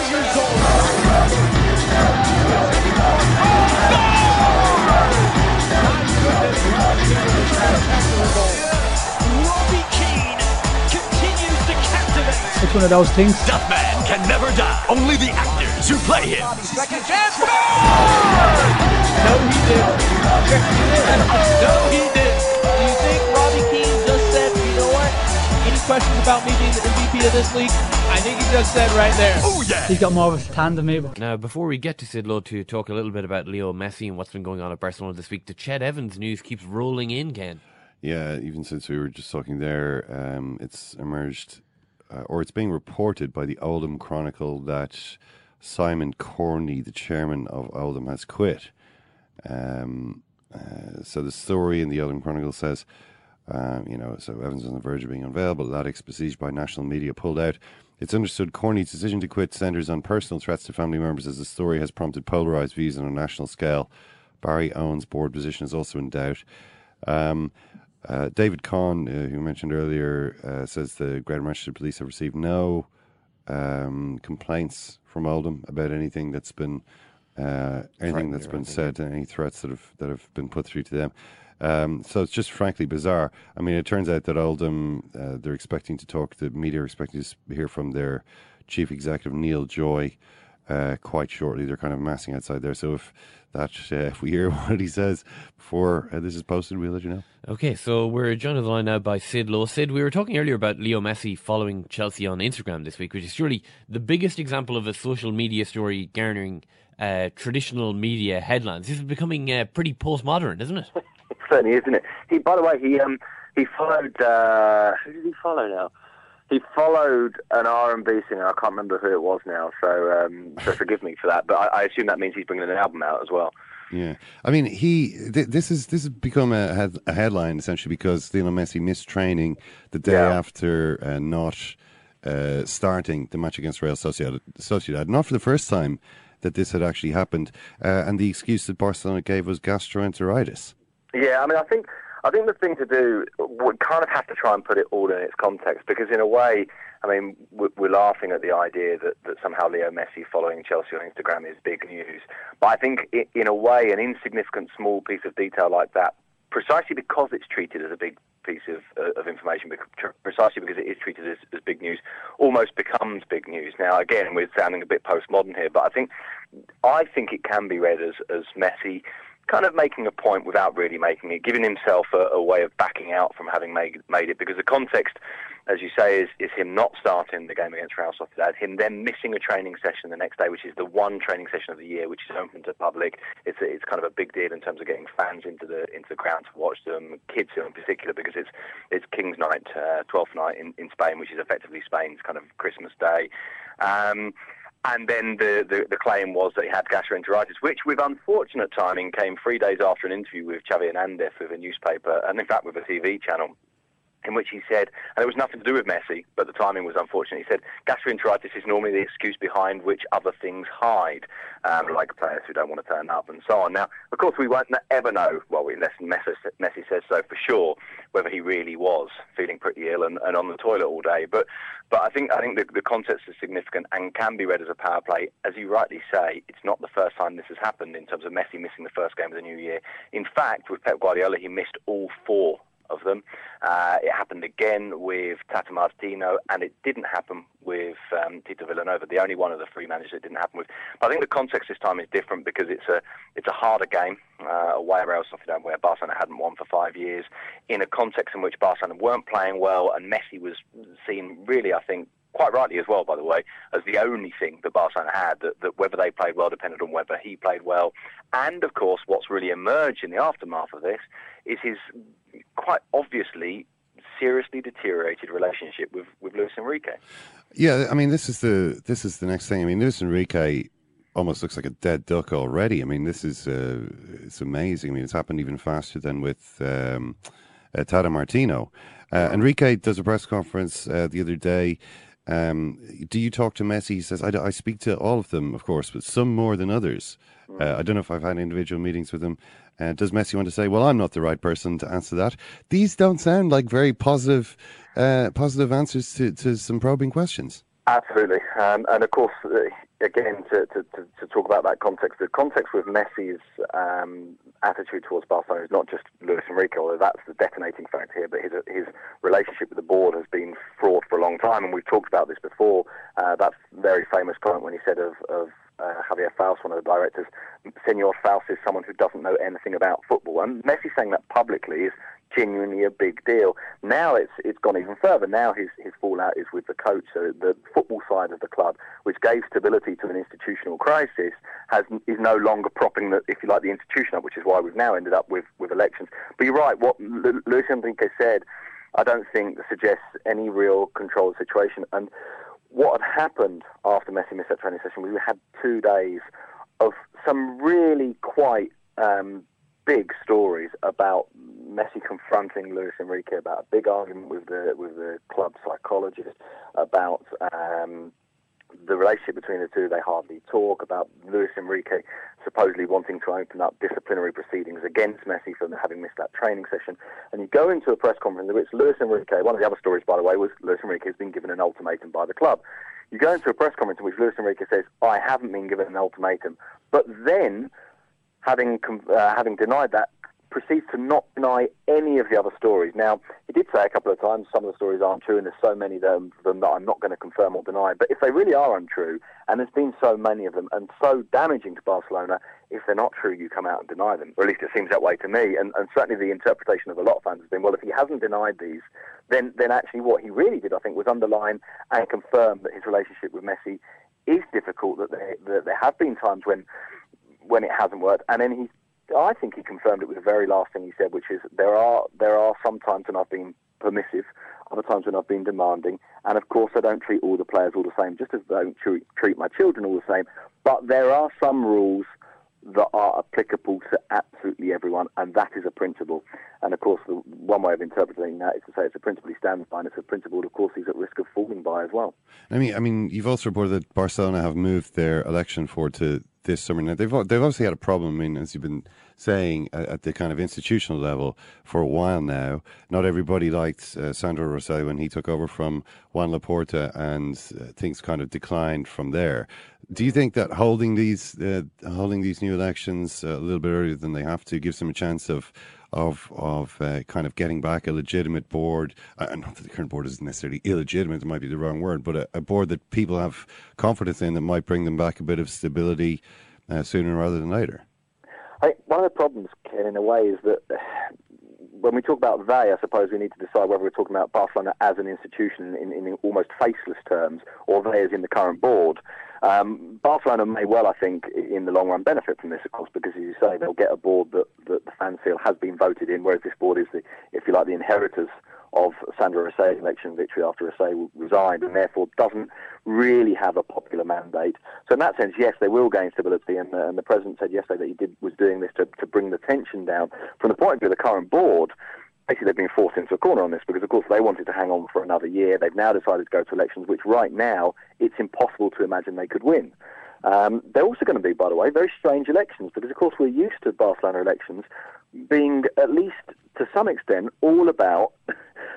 one of those things. Duffman can never die. Only the actors who play him. Second chance. No, he didn't. No, he didn't. Do you think Robbie Keane just said, you know what? Any questions about me being the MVP of this league? I think he just said right there. Oh yeah. He's got more of a stand than me. Now, before we get to Sid Lowe to talk a little bit about Leo Messi and what's been going on at Barcelona this week, the Ched Evans news keeps rolling in, Ken. yeah, even since we were just talking there, um, it's emerged, uh, or it's being reported by the Oldham Chronicle that Simon Corney, the chairman of Oldham, has quit. Um, uh, so the story in the Oldham Chronicle says, um, you know, so Evans is on the verge of being unveiled, but Ladix, besieged by national media, pulled out. It's understood Corney's decision to quit centres on personal threats to family members as the story has prompted polarised views on a national scale. Barry Owen's board position is also in doubt. Um, uh, David Kahn, uh, who mentioned earlier, uh, says the Greater Manchester Police have received no um, complaints from Oldham about anything that's been uh, anything that's been said, any threats that have that have been put through to them. Um, so it's just frankly bizarre. I mean, it turns out that Oldham uh, they're expecting to talk. The media are expecting to hear from their chief executive Neil Joy uh, quite shortly. They're kind of massing outside there. So if that uh, if we hear what he says before uh, this is posted, we'll let you know. Okay, so we're joined on the line now by Sid Lowe. Sid, we were talking earlier about Leo Messi following Chelsea on Instagram this week, which is surely the biggest example of a social media story garnering uh, traditional media headlines. This is becoming uh, pretty postmodern, isn't it? It certainly is, isn't it? He, by the way, he um he followed. Uh, who did he follow now? He followed an R&B singer. I can't remember who it was now, so um, so forgive me for that. But I, I assume that means he's bringing an album out as well. Yeah, I mean, he th- this is this has become a, a headline essentially because Lionel Messi missed training the day Yeah. after uh, not uh, starting the match against Real Sociedad, Sociedad. Not for the first time that this had actually happened, uh, and the excuse that Barcelona gave was gastroenteritis. Yeah, I mean, I think I think the thing to do, we kind of have to try and put it all in its context because, in a way, I mean, we're laughing at the idea that, that somehow Leo Messi following Chelsea on Instagram is big news. But I think, in a way, an insignificant small piece of detail like that, precisely because it's treated as a big piece of, uh, of information, precisely because it is treated as, as big news, almost becomes big news. Now, again, we're sounding a bit postmodern here, but I think I think it can be read as, as Messi kind of making a point without really making it, giving himself a, a way of backing out from having made, made it, because the context, as you say, is, is him not starting the game against Real Sociedad, him then missing a training session the next day, which is the one training session of the year which is open to public. It's a, it's kind of a big deal in terms of getting fans into the into the ground to watch them, kids in particular, because it's it's King's Night, uh, 12th night in, in Spain, which is effectively Spain's kind of Christmas day. Um, and then the, the, the claim was that he had gastroenteritis, which, with unfortunate timing, came three days after an interview with Xavi Hernandez with a newspaper, and in fact with a TV channel, in which he said, and it was nothing to do with Messi, but the timing was unfortunate. He said, gastroenteritis is normally the excuse behind which other things hide, um, like players who don't want to turn up and so on. Now, of course, we won't ever know, well, unless Messi, Messi says so for sure, whether he really was feeling pretty ill and, and on the toilet all day. But but I think I think the, the context is significant and can be read as a power play. As you rightly say, it's not the first time this has happened in terms of Messi missing the first game of the new year. In fact, with Pep Guardiola, he missed all four of them. Uh, it happened again with Tata Martino, and it didn't happen with um, Tito Vilanova. The only one of the three managers it didn't happen with. But I think the context this time is different because it's a it's a harder game uh, away at Real Sociedad, where Barcelona hadn't won for five years, in a context in which Barcelona weren't playing well, and Messi was seen really, I think, quite rightly as well, by the way, as the only thing that Barcelona had, that, that whether they played well depended on whether he played well. And of course, what's really emerged in the aftermath of this is his quite obviously seriously deteriorated relationship with, with Luis Enrique. Yeah, I mean, this is the this is the next thing. I mean, Luis Enrique almost looks like a dead duck already. I mean, this is uh, it's amazing. I mean, it's happened even faster than with um, uh, Tata Martino. Uh, Enrique does a press conference uh, the other day. Um, do you talk to Messi? He says, I, I speak to all of them, of course, but some more than others. Uh, I don't know if I've had individual meetings with him. Uh, does Messi want to say, well, I'm not the right person to answer that? These don't sound like very positive, uh, positive answers to, to some probing questions. Absolutely, um, and of course, uh, again, to, to, to, talk about that context, the context with Messi's um, attitude towards Barcelona is not just Luis Enrique, although that's the detonating factor here, but his his relationship with the board has been fraught for a long time, and we've talked about this before. Uh, that very famous comment when he said of, of uh, Javier Faus, one of the directors, Senor Faus is someone who doesn't know anything about football, and Messi saying that publicly is genuinely a big deal. Now it's it's gone even further. Now his his fallout is with the coach, so the football side of the club, which gave stability to an institutional crisis, has is no longer propping the, if you like, the institution up, which is why we've now ended up with with elections. But you're right. What Lu- Luis Enrique said, I don't think suggests any real control of the situation. And what had happened after Messi missed that training session, we had two days of some really quite um, big stories about Messi confronting Luis Enrique about a big argument with the with the club psychologist about um, the relationship between the two. They hardly talk about Luis Enrique supposedly wanting to open up disciplinary proceedings against Messi for having missed that training session. And you go into a press conference in which Luis Enrique, one of the other stories, by the way, was Luis Enrique has been given an ultimatum by the club. You go into a press conference in which Luis Enrique says, I haven't been given an ultimatum. But then, having, uh, having denied that, proceeds to not deny any of the other stories. Now, he did say a couple of times some of the stories aren't true, and there's so many of them, that I'm not going to confirm or deny. But if they really are untrue, and there's been so many of them, and so damaging to Barcelona, if they're not true, you come out and deny them. Or at least it seems that way to me. And, and certainly the interpretation of a lot of fans has been, well, if he hasn't denied these, then, then actually what he really did, I think, was underline and confirm that his relationship with Messi is difficult, that there, that there have been times when when it hasn't worked, and then he I think he confirmed it with the very last thing he said, which is there are there are some times when I've been permissive. other times when I've been demanding. And of course, I don't treat all the players all the same, just as I don't treat, treat my children all the same. But there are some rules that are applicable to absolutely everyone, and that is a principle. And of course, the one way of interpreting that is to say it's a principle he stands by, and it's a principle, of course, he's at risk of falling by as well. I mean, I mean, you've also reported that Barcelona have moved their election forward to this summer. Now they've they've obviously had a problem. I mean, as you've been saying at, at the kind of institutional level for a while now. Not everybody liked uh, Sandro Rosell when he took over from Juan Laporta, and uh, things kind of declined from there. Do you think that holding these uh, holding these new elections a little bit earlier than they have to gives them a chance of of of uh, kind of getting back a legitimate board. Uh, not that the current board is necessarily illegitimate; it might be the wrong word, but a, a, board that people have confidence in that might bring them back a bit of stability uh, sooner rather than later. I, one of the problems, Ken, in a way, is that when we talk about they, I suppose we need to decide whether we're talking about Barcelona as an institution in, in almost faceless terms, or they as in the current board. Um, Barcelona may well, I think, in the long run benefit from this, of course, because as you say, they'll get a board that, that the fans feel has been voted in, whereas this board is the, if you like, the inheritors of Sandro Rosell's election victory after Rosell resigned, and therefore doesn't really have a popular mandate. So in that sense, yes, they will gain stability, and, uh, and the president said yesterday that he did was doing this to, to bring the tension down. From the point of view of the current board, basically they've been forced into a corner on this because, of course, they wanted to hang on for another year. They've now decided to go to elections, which right now it's impossible to imagine they could win. Um, they're also going to be, by the way, very strange elections because, of course, we're used to Barcelona elections being at least to some extent all about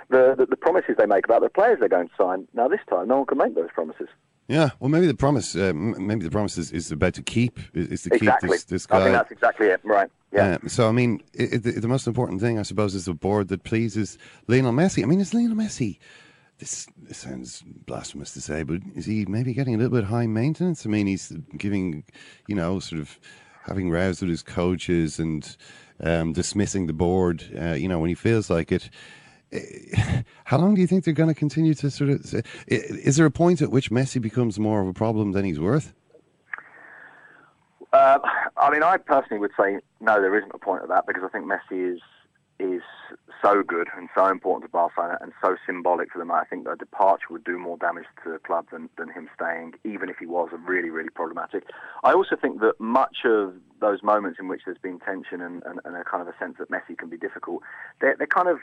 the, the, the promises they make about the players they're going to sign. Now, this time, no one can make those promises. Yeah, well, maybe the promise, uh, maybe the promise is, is about to keep is, to exactly. keep this, this guy. I think that's exactly it. Right. Yeah. Uh, so, I mean, it, it, the most important thing, I suppose, is a board that pleases Lionel Messi. I mean, is Lionel Messi? This, this sounds blasphemous to say, but is he maybe getting a little bit high maintenance? I mean, he's giving, you know, sort of having rows with his coaches and um, dismissing the board. Uh, you know, when he feels like it. How long do you think they're going to continue to sort of? Is there a point at which Messi becomes more of a problem than he's worth? Uh, I mean, I personally would say no. There isn't a point of that because I think Messi is is so good and so important to Barcelona and so symbolic for them. I think that a departure would do more damage to the club than, than him staying, even if he was a really, really problematic. I also think that much of those moments in which there's been tension and, and, and a kind of a sense that Messi can be difficult, they're, they're kind of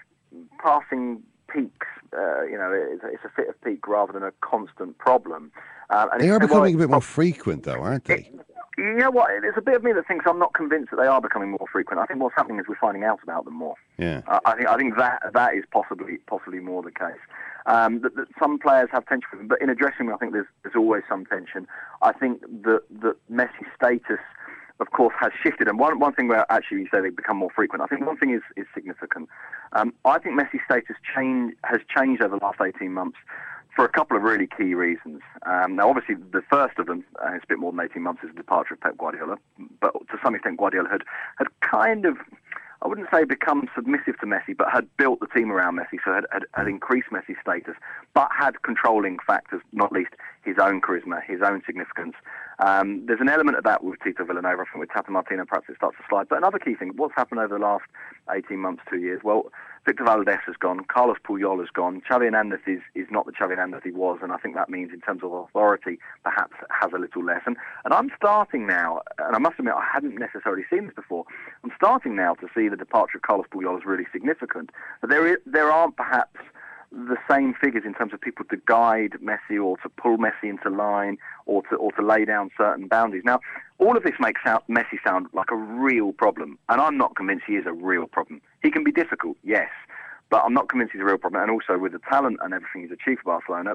passing peaks. Uh, you know, it's, it's, a fit of peak rather than a constant problem. Um, they are becoming well, a bit more frequent, though, aren't they? It, you know what? There's a bit of me that thinks I'm not convinced that they are becoming more frequent. I think what's happening is we're finding out about them more. Yeah. Uh, I think I think that that is possibly possibly more the case. Um, that, that some players have tension with them, but in a dressing room, I think there's there's always some tension. I think that that Messi's status of course, has shifted. And one, one thing where actually you say they become more frequent, I think one thing is, is significant. Um, I think Messi's status change, has changed over the last 18 months for a couple of really key reasons. Um, now, obviously, the first of them, uh, it's a bit more than 18 months, is the departure of Pep Guardiola. But to some extent, Guardiola had, had kind of I wouldn't say become submissive to Messi, but had built the team around Messi, so had, had, had, increased Messi's status, but had controlling factors, not least his own charisma, his own significance. Um, there's an element of that with Tito Vilanova. I think with Tata Martino, perhaps it starts to slide. But another key thing, what's happened over the last 18 months, two years? Well, Victor Valdés has gone, Carlos Puyol has gone, Xavi Hernandez is, is not the Xavi Hernandez he was, and I think that means in terms of authority, perhaps has a little less. And, and I'm starting now, and I must admit I hadn't necessarily seen this before, I'm starting now to see the departure of Carlos Puyol as really significant. But there, is, there aren't perhaps the same figures in terms of people to guide Messi or to pull Messi into line or to or to lay down certain boundaries. Now, all of this makes out Messi sound like a real problem, and I'm not convinced he is a real problem. He can be difficult, yes, but I'm not convinced he's a real problem. And also with the talent and everything he's achieved for Barcelona,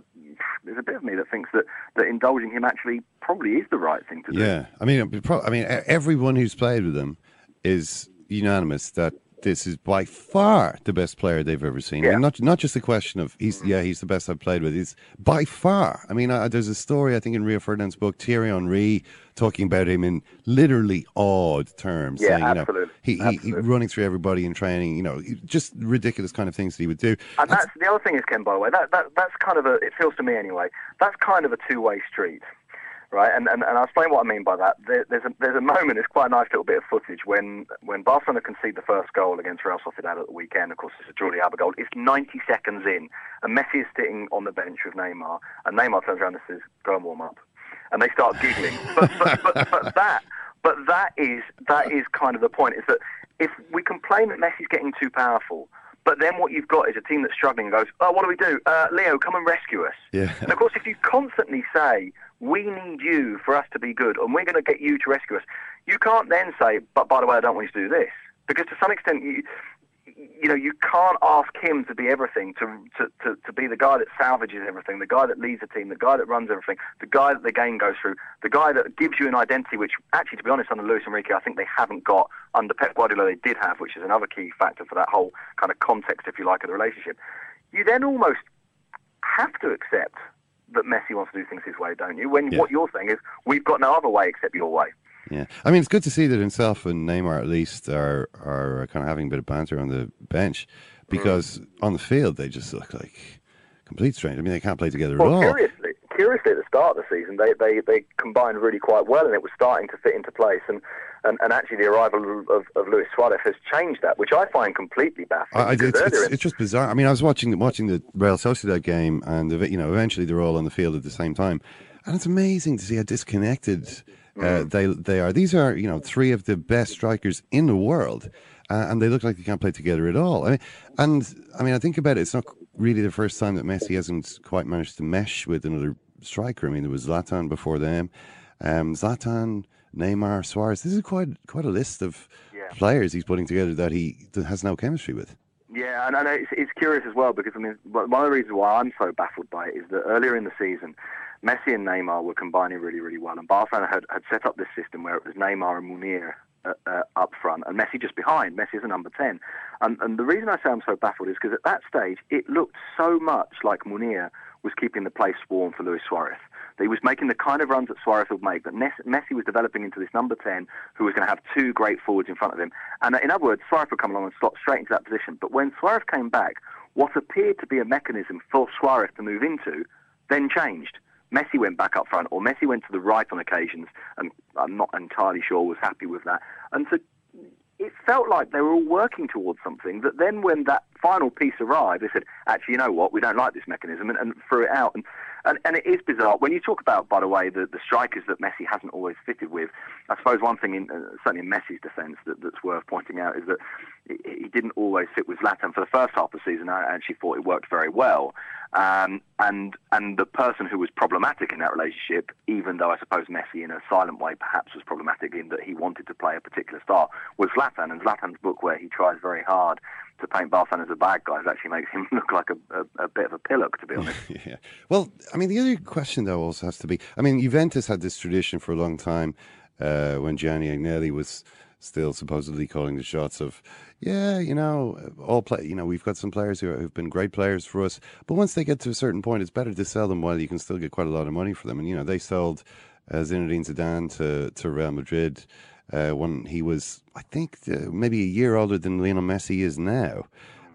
there's a bit of me that thinks that, that indulging him actually probably is the right thing to do. Yeah, I mean, I mean, everyone who's played with him is unanimous that this is by far the best player they've ever seen. Yeah. I mean, not not just a question of he's yeah he's the best I've played with. He's by far. I mean, uh, there's a story I think in Rio Ferdinand's book, Thierry Henry talking about him in literally odd terms. Yeah, saying, absolutely. You know, he, absolutely. he, he running through everybody in training. You know, just ridiculous kind of things that he would do. And that's, that's the other thing is Ken. By the way, that, that that's kind of a. It feels to me anyway. That's kind of a two way street right? And, and, and I'll explain what I mean by that. There, there's, a, there's a moment, it's quite a nice little bit of footage when, when Barcelona concede the first goal against Real Sociedad at the weekend. Of course, it's a Jordi Alba goal. It's 90 seconds in, and Messi is sitting on the bench with Neymar, and Neymar turns around and says, go and warm up. And they start giggling. but, but, but, but that, but that is, that is kind of the point, is that if we complain that Messi's getting too powerful, but then what you've got is a team that's struggling and goes, oh, what do we do? Uh, Leo, come and rescue us. Yeah. And of course, if you constantly say, we need you for us to be good and we're going to get you to rescue us, you can't then say, but by the way, I don't want you to do this. Because to some extent, you, you know, you can't ask him to be everything, to, to, to, to be the guy that salvages everything, the guy that leads the team, the guy that runs everything, the guy that the game goes through, the guy that gives you an identity, which actually, to be honest, under Luis Enrique, I think they haven't got. Under Pep Guardiola, they did have, which is another key factor for that whole kind of context, if you like, of the relationship. You then almost have to accept that Messi wants to do things his way, don't you? When Yeah. what you're saying is, we've got no other way except your way. Yeah, I mean it's good to see that himself and Neymar at least are are kind of having a bit of banter on the bench, because mm. on the field they just look like complete strangers. I mean they can't play together Well, at all. curiously, curiously, at the start of the season, they, they, they combined really quite well, and it was starting to fit into place. And, and, and actually, the arrival of, of Luis Suarez has changed that, which I find completely baffling. I, I, it's, it's just bizarre. I mean, I was watching watching the Real Sociedad game, and you know, eventually they're all on the field at the same time, and it's amazing to see how disconnected uh, Mm. they they are. These are you know three of the best strikers in the world, uh, and they look like they can't play together at all. I mean, and I mean, I think about it. It's not really the first time that Messi hasn't quite managed to mesh with another striker. I mean, there was Zlatan before them, um, Zlatan, Neymar, Suarez. This is quite quite a list of players he's putting together that he has no chemistry with. Yeah, and I know it's, it's curious as well because I mean one of the reasons why I'm so baffled by it is that earlier in the season, Messi and Neymar were combining really, really well, and Barcelona had, had set up this system where it was Neymar and Munir uh, uh, up front and Messi just behind. Messi is a number ten, and and the reason I say I'm so baffled is because at that stage it looked so much like Munir was keeping the place warm for Luis Suarez. He was making the kind of runs that Suarez would make, Mes- Messi was developing into this number 10 who was going to have two great forwards in front of him. And uh, in other words, Suarez would come along and slot straight into that position. But when Suarez came back, what appeared to be a mechanism for Suarez to move into then changed. Messi went back up front, or Messi went to the right on occasions, and I'm not entirely sure was happy with that. And so it felt like they were all working towards something that then when that final piece arrived, they said, actually, you know what, we don't like this mechanism, and, and threw it out. And, and, and it is bizarre. When you talk about, by the way, the, the strikers that Messi hasn't always fitted with, I suppose one thing, in, uh, certainly in Messi's defence, that, that's worth pointing out is that he didn't always fit with Zlatan. For the first half of the season, I actually thought it worked very well. Um, and and the person who was problematic in that relationship, even though I suppose Messi in a silent way perhaps was problematic in that he wanted to play a particular style, was Zlatan. And Zlatan's book, where he tries very hard to paint Barcelona as a bad guy, actually makes him look like a, a, a bit of a pillock, to be honest. yeah. Well, I mean, the other question though also has to be. I mean, Juventus had this tradition for a long time uh, when Gianni Agnelli was still supposedly calling the shots of, yeah, you know, all play. You know, we've got some players who have been great players for us, but once they get to a certain point, it's better to sell them while you can still get quite a lot of money for them. And you know, they sold uh, Zinedine Zidane to to Real Madrid. Uh, when he was, I think, uh, maybe a year older than Lionel Messi is now.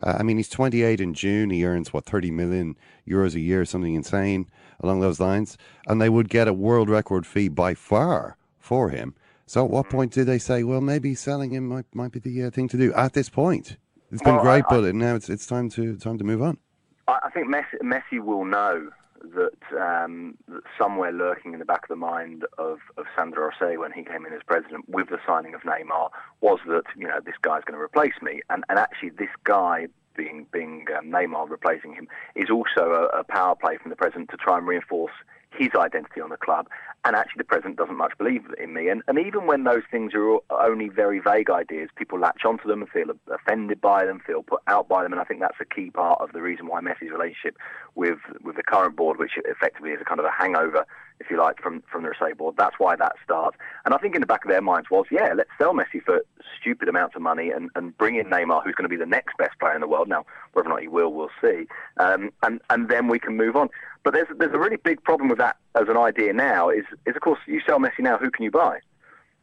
Uh, I mean, he's 28 in June. He earns, what, 30 million euros a year, something insane along those lines. And they would get a world record fee by far for him. So at what point do they say, well, maybe selling him might, might be the uh, thing to do at this point? It's been Well, great, I- I- but now it's, it's time to time to move on. I, I think Messi, Messi will know that, um, that somewhere lurking in the back of the mind of, of Sandro Rosell when he came in as president with the signing of Neymar was that you know this guy's going to replace me, and and actually this guy being being um, Neymar replacing him is also a, a power play from the president to try and reinforce his identity on the club. And actually, the president doesn't much believe in me. And, and even when those things are only very vague ideas, people latch onto them and feel offended by them, feel put out by them. And I think that's a key part of the reason why Messi's relationship with with the current board, which effectively is a kind of a hangover, if you like, from from the Rosell board. That's why that starts. And I think in the back of their minds was, yeah, let's sell Messi for stupid amounts of money and, and bring in Neymar, who's going to be the next best player in the world. Now, whether or not he will, we'll see. Um, and and then we can move on. But there's there's a really big problem with that as an idea now. Is is of course you sell Messi now, who can you buy?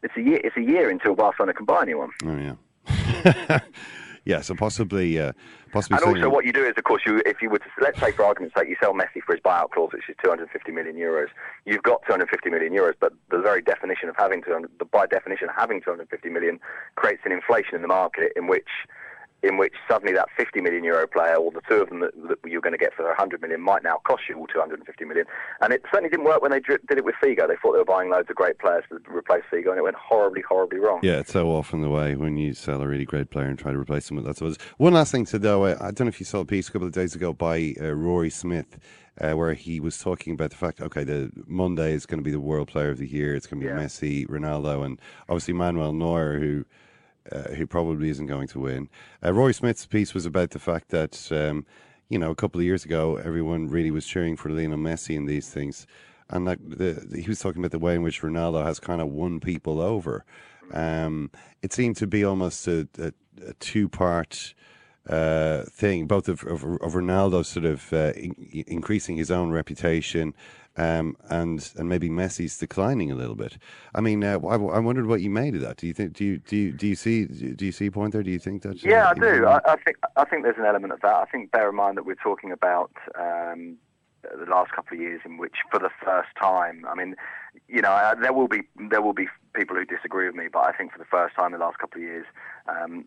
It's a year. It's a year until Barcelona can buy anyone. Oh yeah. yeah, so possibly, uh, Possibly and also, what you do is, of course, you if you were to let's say for argument's sake, you sell Messi for his buyout clause, which is 250 million euros. You've got 250 million euros, but the very definition of having 200, the, by definition, having 250 million creates an inflation in the market in which in which suddenly that 50 million euro player, or the two of them that, that you're going to get for 100 million, might now cost you all 250 million. And it certainly didn't work when they did it with Figo. They thought they were buying loads of great players to replace Figo, and it went horribly, horribly wrong. Yeah, it's so often the way when you sell a really great player and try to replace them with that. So one last thing to though, I, I don't know if you saw a piece a couple of days ago by uh, Rory Smith. Uh, where he was talking about the fact, okay, the Monday is going to be the World Player of the Year. It's going to be Yeah. Messi, Ronaldo, and obviously Manuel Neuer, who uh, who probably isn't going to win. Uh, Rory Smith's piece was about the fact that, um, you know, a couple of years ago, everyone really was cheering for Lionel Messi and these things. And like the, the- he was talking about the way in which Ronaldo has kind of won people over. Um, it seemed to be almost a, a, a two part uh, thing, both of, of, of Ronaldo sort of uh, in, increasing his own reputation um, and and maybe Messi's declining a little bit. I mean, uh, I, I wondered what you made of that. Do you think? Do you do you, do you see do you see a point there? Do you think that? uh, Yeah, I he- do. I, I think I think there's an element of that. I think bear in mind that we're talking about um, the last couple of years in which, for the first time, I mean, you know, uh, there will be there will be people who disagree with me, but I think for the first time in the last couple of years. Um,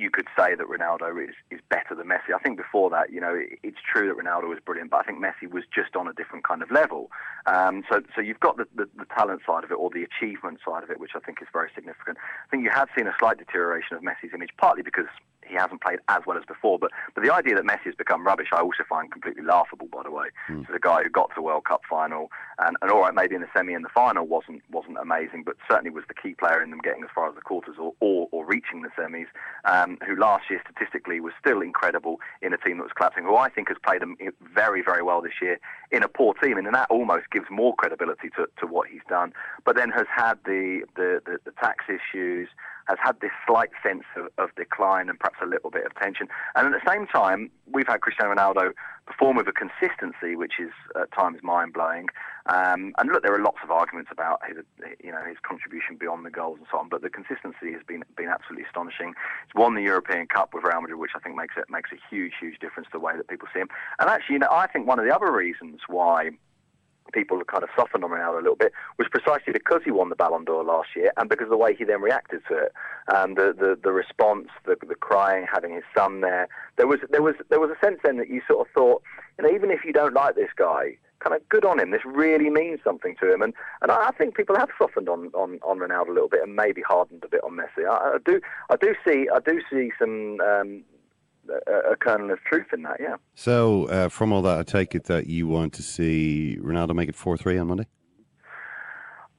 you could say that Ronaldo is, is better than Messi. I think before that, you know, it, it's true that Ronaldo was brilliant, but I think Messi was just on a different kind of level. Um, so, so you've got the, the, the talent side of it, or the achievement side of it, which I think is very significant. I think you have seen a slight deterioration of Messi's image, partly because he hasn't played as well as before. But but the idea that Messi has become rubbish, I also find completely laughable. By the way, so the guy who got to the World Cup final, and, and all right, maybe in the semi and the final wasn't wasn't amazing, but certainly was the key player in them getting as far as the quarters or or, or reaching the semis. Um, who last year statistically was still incredible in a team that was collapsing. Who I think has played them very very well this year in a poor team, and that almost gives more credibility to, to what he's done. But then has had the the, the, the tax issues has had this slight sense of, of decline and perhaps a little bit of tension. And at the same time, we've had Cristiano Ronaldo perform with a consistency which is at times mind blowing. Um, and look, there are lots of arguments about his, you know, his contribution beyond the goals and so on, but the consistency has been been absolutely astonishing. He's won the European Cup with Real Madrid, which I think makes it makes a huge, huge difference to the way that people see him. And actually, you know, I think one of the other reasons why people kind of softened on Ronaldo a little bit was precisely because he won the Ballon d'Or last year and because of the way he then reacted to it. Um, the, the the response, the the crying, having his son there. There was there was there was a sense then that you sort of thought, you know, even if you don't like this guy, kind of good on him. This really means something to him, and and I I think people have softened on, on, on Ronaldo a little bit and maybe hardened a bit on Messi. I, I do I do see I do see some. Um, a, a kernel of truth in that, yeah. So uh, from all that, I take it that you want to see Ronaldo make it four three on Monday.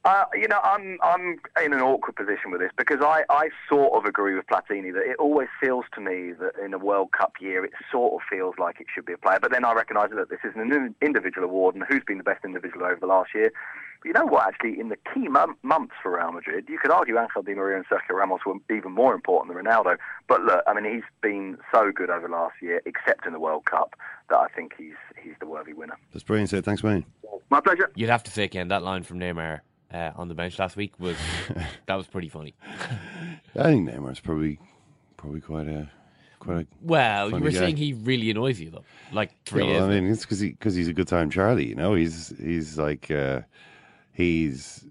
Uh, you know, I'm I'm in an awkward position with this because I, I sort of agree with Platini that it always feels to me that in a World Cup year it sort of feels like it should be a player. But then I recognise that this is an individual award and who's been the best individual over the last year. But you know what? Actually, in the key mom- months for Real Madrid, you could argue Angel Di Maria and Sergio Ramos were even more important than Ronaldo. But look, I mean, he's been so good over the last year, except in the World Cup, that I think he's he's the worthy winner. That's brilliant. So thanks, Wayne. My pleasure. You'd have to say, Ken, that line from Neymar uh, on the bench last week was that was pretty funny. I think Neymar's probably probably quite a quite a. Well, you were guy. saying he really annoys you though, like three Yeah, days. well, I mean, it's because he, cause he's a good time Charlie. You know, he's he's like uh, he's.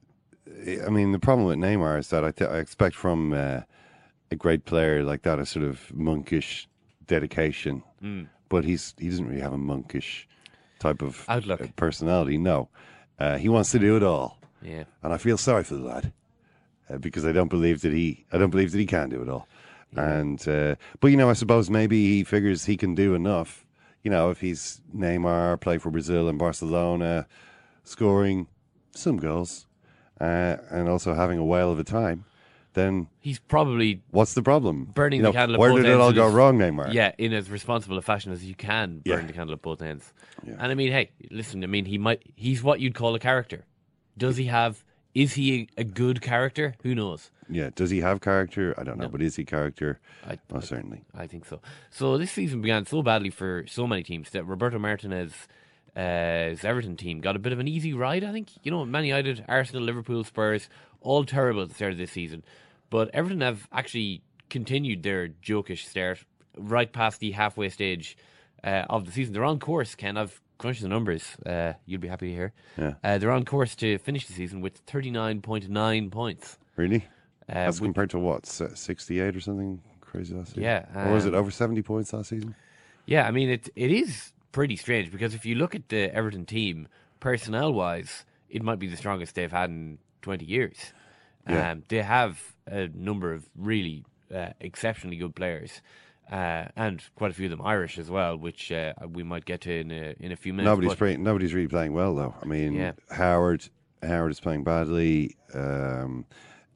I mean, the problem with Neymar is that I, th- I expect from uh, a great player like that a sort of monkish dedication, Mm. but he's he doesn't really have a monkish type of Outlook. uh, personality. No, uh, he wants to do it all. Yeah. and I feel sorry for the lad uh, because I don't believe that he I don't believe that he can do it all. And uh, but you know, I suppose maybe he figures he can do enough. You know, if he's Neymar, play for Brazil and Barcelona, scoring some girls, uh, and also having a whale of a time, then He's probably what's the problem? burning You know, the candle at Where both did it ends all go wrong, Neymar? Yeah, in as responsible a fashion as you can burn Yeah. the candle at both ends. And I mean, hey, listen, I mean, he might he's what you'd call a character. Does he have? Is he a, a good character? Who knows? Yeah. Does he have character? I don't know, No. but is he character? I, Most certainly. I think so. So this season began so badly for so many teams that Roberto Martinez. Uh, his Everton team got a bit of an easy ride, I think. You know, Man United, Arsenal, Liverpool, Spurs, all terrible at the start of this season. But Everton have actually continued their jokish start right past the halfway stage uh, of the season. They're on course, Ken. I've crunched the numbers. Uh, you'll be happy to hear. Yeah. Uh, they're on course to finish the season with 39.9 points. Really? Uh, That's which- compared to what, 68 or something crazy last season? Yeah, or was it um, over 70 points last season? Yeah, I mean it. It is pretty strange because if you look at the Everton team, personnel wise, it might be the strongest they've had in twenty years. Yeah. Um, they have a number of really uh, exceptionally good players, uh, and quite a few of them Irish as well, which uh, we might get to in a, in a few minutes. Nobody's but- play, nobody's really playing well though. I mean, Yeah. Howard Howard is playing badly. Um,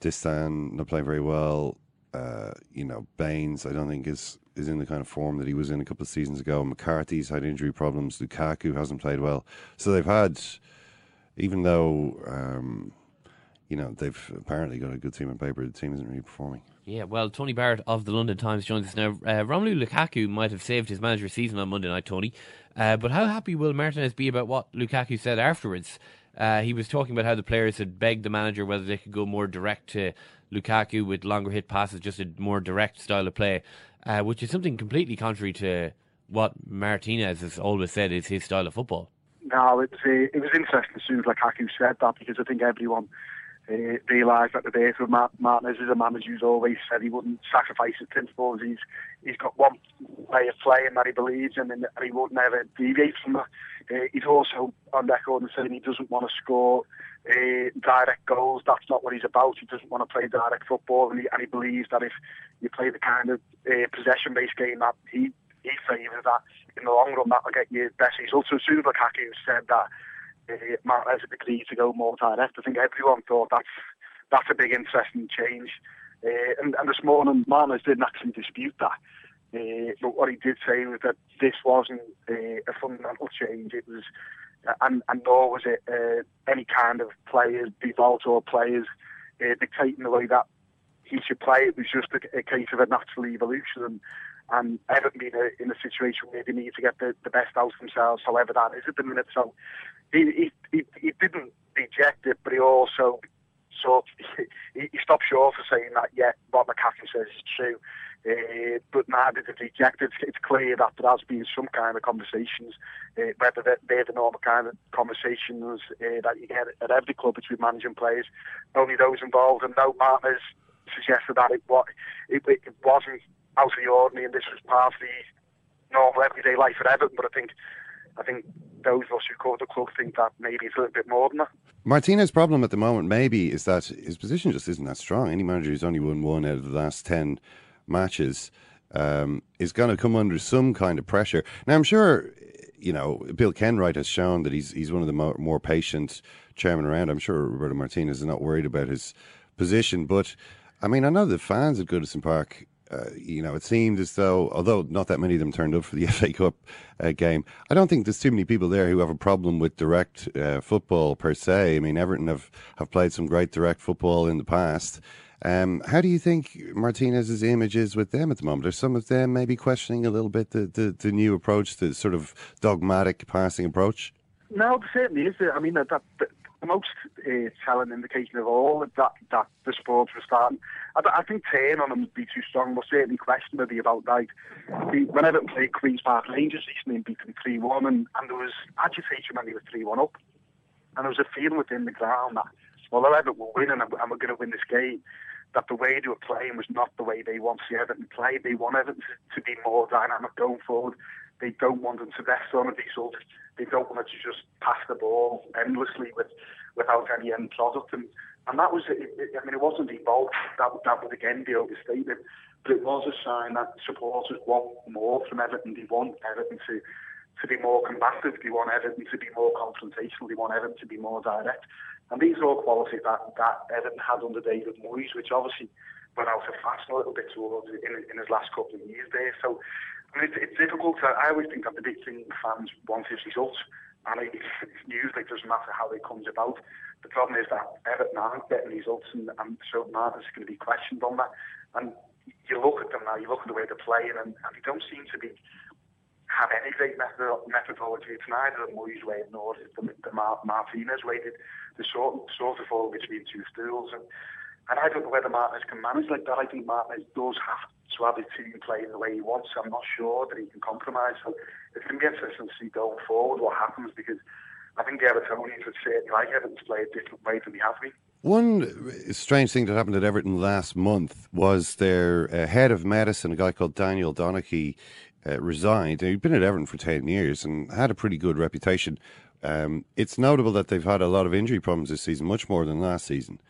Distin not playing very well. Uh, you know, Baines I don't think is is in the kind of form that he was in a couple of seasons ago. McCarthy's had injury problems. Lukaku hasn't played well. So they've had, even though um, you know they've apparently got a good team on paper, the team isn't really performing. Yeah, well, Tony Barrett of the London Times joins us now. Uh, Romelu Lukaku might have saved his manager's season on Monday night, Tony. Uh, but how happy will Martinez be about what Lukaku said afterwards? Uh, he was talking about how the players had begged the manager whether they could go more direct to Lukaku with longer hit passes, just a more direct style of play, uh, which is something completely contrary to what Martinez has always said is his style of football. No, it was, uh, it was interesting as soon as Lukaku said that because I think everyone uh, realised that the days with Mart- Martinez is a manager who's always said he wouldn't sacrifice his principles. He's he's got one way of playing that he believes in and, and he would never deviate from that. Uh, he's also on record and saying he doesn't want to score uh, direct goals. That's not what he's about. He doesn't want to play direct football and he, and he believes that if you play the kind of uh, possession-based game that he he favours that in the long run that'll get you best results. So as as Lukaku said that uh, Martinez had agreed to go more direct, I think everyone thought that's that's a big interesting change. Uh, and, and this morning Martinez didn't actually dispute that. Uh, but what he did say was that this wasn't a fundamental change. It was, and, and nor was it any kind of players default or players dictating the way that he should play. It was just a, a case of a natural evolution. And, and Everton being a, in a situation where they need to get the, the best out of themselves, however that is at the minute. So he, he, he, didn't reject it, but he also sort he, he stopped short of saying that, yeah, what McCaffrey says is true. Uh, but neither did reject it. It's clear that there has been some kind of conversations, uh, whether they're, they're the normal kind of conversations uh, that you get at every club between managing players. Only those involved, and no Martinez suggested that it, what, it, it wasn't out of the ordinary, and this was part of the normal everyday life at Everton. But I think, I think those of us who cover the club think that maybe it's a little bit more than that. Martinez's problem at the moment, maybe, is that his position just isn't that strong. Any manager who's only won one out of the last 10 matches um, is going to come under some kind of pressure. Now, I'm sure, you know, Bill Kenwright has shown that he's, he's one of the more, more patient chairmen around. I'm sure Roberto Martinez is not worried about his position. But, I mean, I know the fans at Goodison Park uh, you know, it seemed as though, although not that many of them turned up for the FA Cup uh, game, I don't think there's too many people there who have a problem with direct uh, football per se. I mean, Everton have, have played some great direct football in the past. Um, how do you think Martinez's image is with them at the moment? Are some of them maybe questioning a little bit the, the, the new approach, the sort of dogmatic passing approach? No, certainly is. I mean, that, that the most uh, telling indication of all that that the sports were starting. I, I think ten on them would be too strong, but certainly question maybe about like the, whenever it played Queens Park Rangers recently and beat them three one, and, and there was agitation when they were three one up, and there was a feeling within the ground that although Everton were winning and, and we're going to win this game, that the way they were playing was not the way they want to see Everton play. They want Everton to, to be more dynamic going forward. They don't want them to rest on a result. They don't want them to just pass the ball endlessly with without any end product. And and that was, it, it, I mean, it wasn't evolved. That that would again be overstated, but it was a sign that supporters want more from Everton. They want Everton to to be more combative. They want Everton to be more confrontational. They want Everton to be more direct. And these are all qualities that, that Everton had under David Moyes, which obviously went out of fashion a little bit towards in, in his last couple of years there. So it's, it's difficult. To, I always think that the big thing fans want is results. And it, usually it doesn't matter how it comes about. The problem is that Everton aren't getting results, and, and so Martin's going to be questioned on that. And you look at them now, you look at the way they're playing, and, and they don't seem to be have any great method, methodology. It's neither the Moyes way nor the, the Martinez way. They sort, sort of fall between two stools. And, and I don't know whether Martinez can manage like that. I think Martinez does have to have his team playing the way he wants. I'm not sure that he can compromise. So it's going to be interesting to see going forward what happens because I think the Evertonians would certainly like Everton to play a different way than they have been. One strange thing that happened at Everton last month was their uh, head of medicine, a guy called Daniel Donachie, uh, resigned. He'd been at Everton for 10 years and had a pretty good reputation. Um, it's notable that they've had a lot of injury problems this season, much more than last season.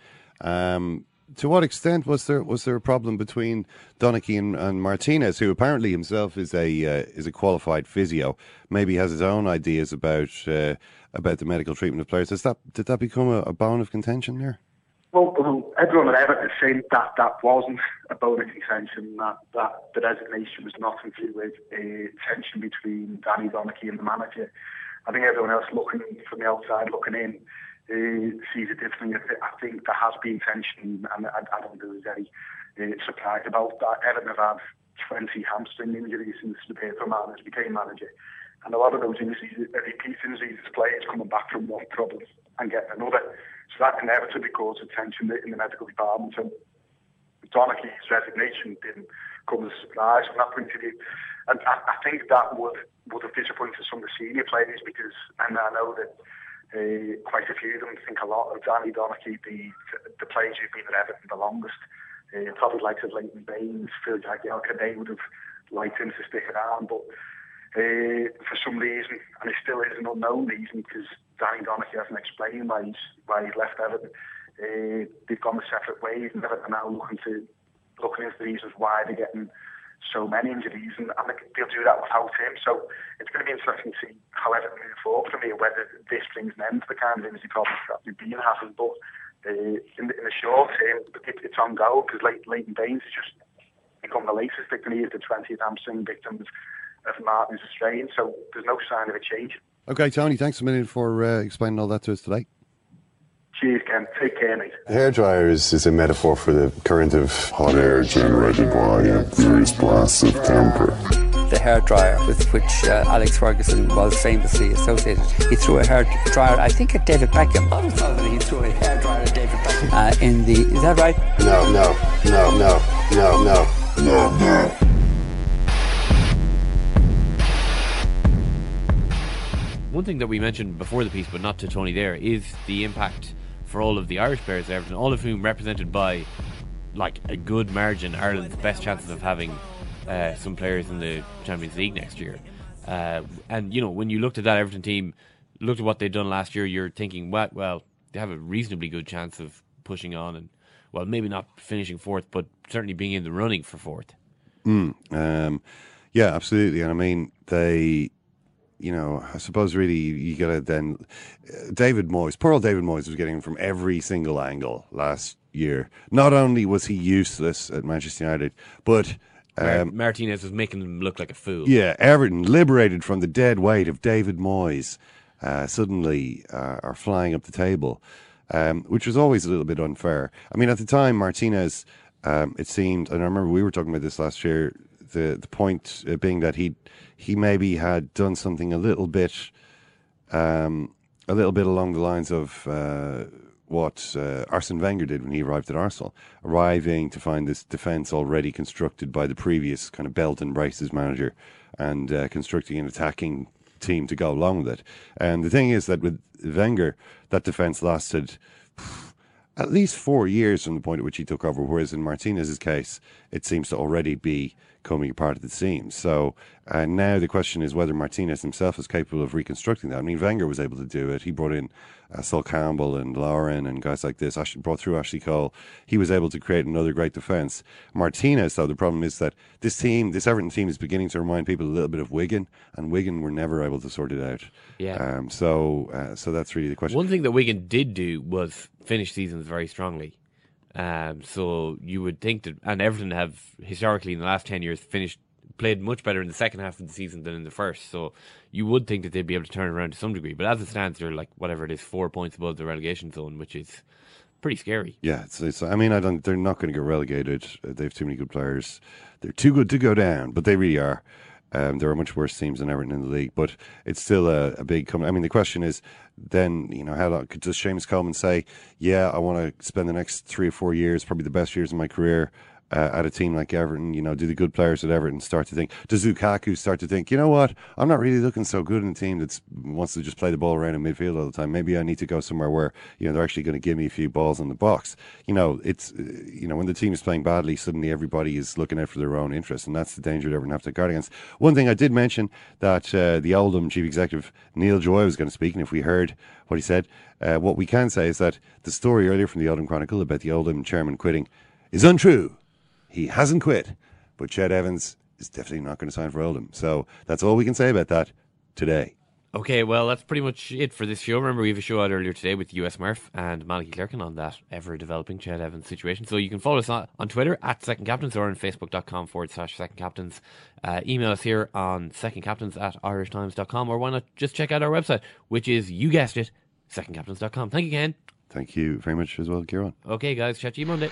Um, to what extent was there was there a problem between Donachie and, and Martinez, who apparently himself is a uh, is a qualified physio, maybe has his own ideas about uh, about the medical treatment of players? Has that did that become a, a bone of contention there? Well, well, everyone at Everton is saying that that wasn't a bone of contention. That that the resignation was nothing to do with a tension between Danny Donachie and the manager. I think everyone else looking from the outside, looking in, uh, sees it differently. I think there has been tension, and I, I don't think there's any uh, surprise about that. Everton have had 20 hamstring injuries since the paper manager became manager, and a lot of those injuries are repeat injuries. Players coming back from one problem and getting another, so that inevitably causes tension in the medical department. And Donachie's resignation didn't come as a surprise from that point of view. And I, I think that would would have disappointed some of the senior players because, and I know that uh, quite a few of them think a lot of Danny Donachie, the the players who've been at Everton the longest. Uh, probably likes of Leighton Baines, Phil Jagielka, they would have liked him to stick around, but uh, for some reason, and it still is an unknown reason because Danny Donachie hasn't explained why he's why he's left Everton. Uh, they've gone a separate ways, and Everton are now looking to looking into the reasons why they're getting so many injuries, and, they'll do that without him. So it's going to be interesting to see how Everton move forward for me, whether this brings an end to the kind of injury problems that we've been having. But uh, in, the, in the short term, it, it's on go because Leighton Baines has just become the latest victim. He is the 20th hamstring victim of Martin's Australian, so there's no sign of a change. Okay, Tony, thanks a million for uh, explaining all that to us today. Cheers, Ken. Take care, mate. Hairdryer is, is a metaphor for the current of hot air generated by a furious blast of temper. The hairdryer with which uh, Alex Ferguson was famously associated. He threw a hairdryer, I think, at David Beckham. I was told that he threw a hairdryer at David Beckham. Uh, in the, is that right? No, no, no, no, no, no, no, no. One thing that we mentioned before the piece, but not to Tony there, is the impact for all of the Irish players at Everton, all of whom represented by like a good margin Ireland's best chances of having uh, some players in the Champions League next year. Uh, and you know, when you looked at that Everton team, looked at what they'd done last year, you're thinking, well, well, they have a reasonably good chance of pushing on and well, maybe not finishing fourth, but certainly being in the running for fourth. Mm, um, yeah, absolutely. And I mean, they you know, I suppose really you got to then. Uh, David Moyes, poor old David Moyes was getting from every single angle last year. Not only was he useless at Manchester United, but. Um, Martinez was making him look like a fool. Yeah, Everton, liberated from the dead weight of David Moyes, uh, suddenly uh, are flying up the table, um, which was always a little bit unfair. I mean, at the time, Martinez, um, it seemed, and I remember we were talking about this last year, the, the point uh, being that he he maybe had done something a little bit, um, a little bit along the lines of uh, what uh, Arsene Wenger did when he arrived at Arsenal, arriving to find this defence already constructed by the previous kind of belt and braces manager, and uh, constructing an attacking team to go along with it. And the thing is that with Wenger, that defence lasted at least four years from the point at which he took over, whereas in Martinez's case, it seems to already be coming apart at the seams. So uh, now the question is whether Martinez himself is capable of reconstructing that. I mean, Wenger was able to do it. He brought in uh, Sol Campbell and Lauren and guys like this. Ashley brought through Ashley Cole. He was able to create another great defence. Martinez, though, the problem is that this team, this Everton team, is beginning to remind people a little bit of Wigan, and Wigan were never able to sort it out. Yeah. Um, so, uh, so that's really the question. One thing that Wigan did do was finish seasons very strongly. Um, so you would think that, and Everton have historically in the last 10 years finished, played much better in the second half of the season than in the first. So you would think that they'd be able to turn around to some degree. But as it stands, they're like, whatever it is, four points above the relegation zone, which is pretty scary. Yeah. It's, it's I mean, I don't, they're not going to get relegated. They have too many good players. They're too good to go down, but they really are. Um, there are much worse teams than Everton in the league, but it's still a, a big. Com- I mean, the question is then, you know, how long does Seamus Coleman say, "Yeah, I want to spend the next three or four years, probably the best years of my career, uh, at a team like Everton? You know, do the good players at Everton start to think? Does Lukaku start to think? You know what? I'm not really looking so good in a team that wants to just play the ball around in midfield all the time. Maybe I need to go somewhere where you know they're actually going to give me a few balls in the box. You know, it's uh, you know when the team is playing badly, suddenly everybody is looking out for their own interest, and that's the danger that Everton have to guard against. One thing I did mention that uh, the Oldham chief executive Neil Joy was going to speak, and if we heard what he said, uh, what we can say is that the story earlier from the Oldham Chronicle about the Oldham chairman quitting is untrue. He hasn't quit, but Ched Evans is definitely not going to sign for Oldham. So that's all we can say about that today. Okay, well, that's pretty much it for this show. Remember, we have a show out earlier today with US Murph and Malachy Clerkin on that ever developing Ched Evans situation. So you can follow us on, on Twitter at Second Captains or on Facebook.com forward slash Second Captains. Uh, email us here on Second Captains at IrishTimes.com or why not just check out our website, which is, you guessed it, secondcaptains.com. Thank you, Ken. Thank you very much as well, Kieran. Okay, guys, chat to you Monday.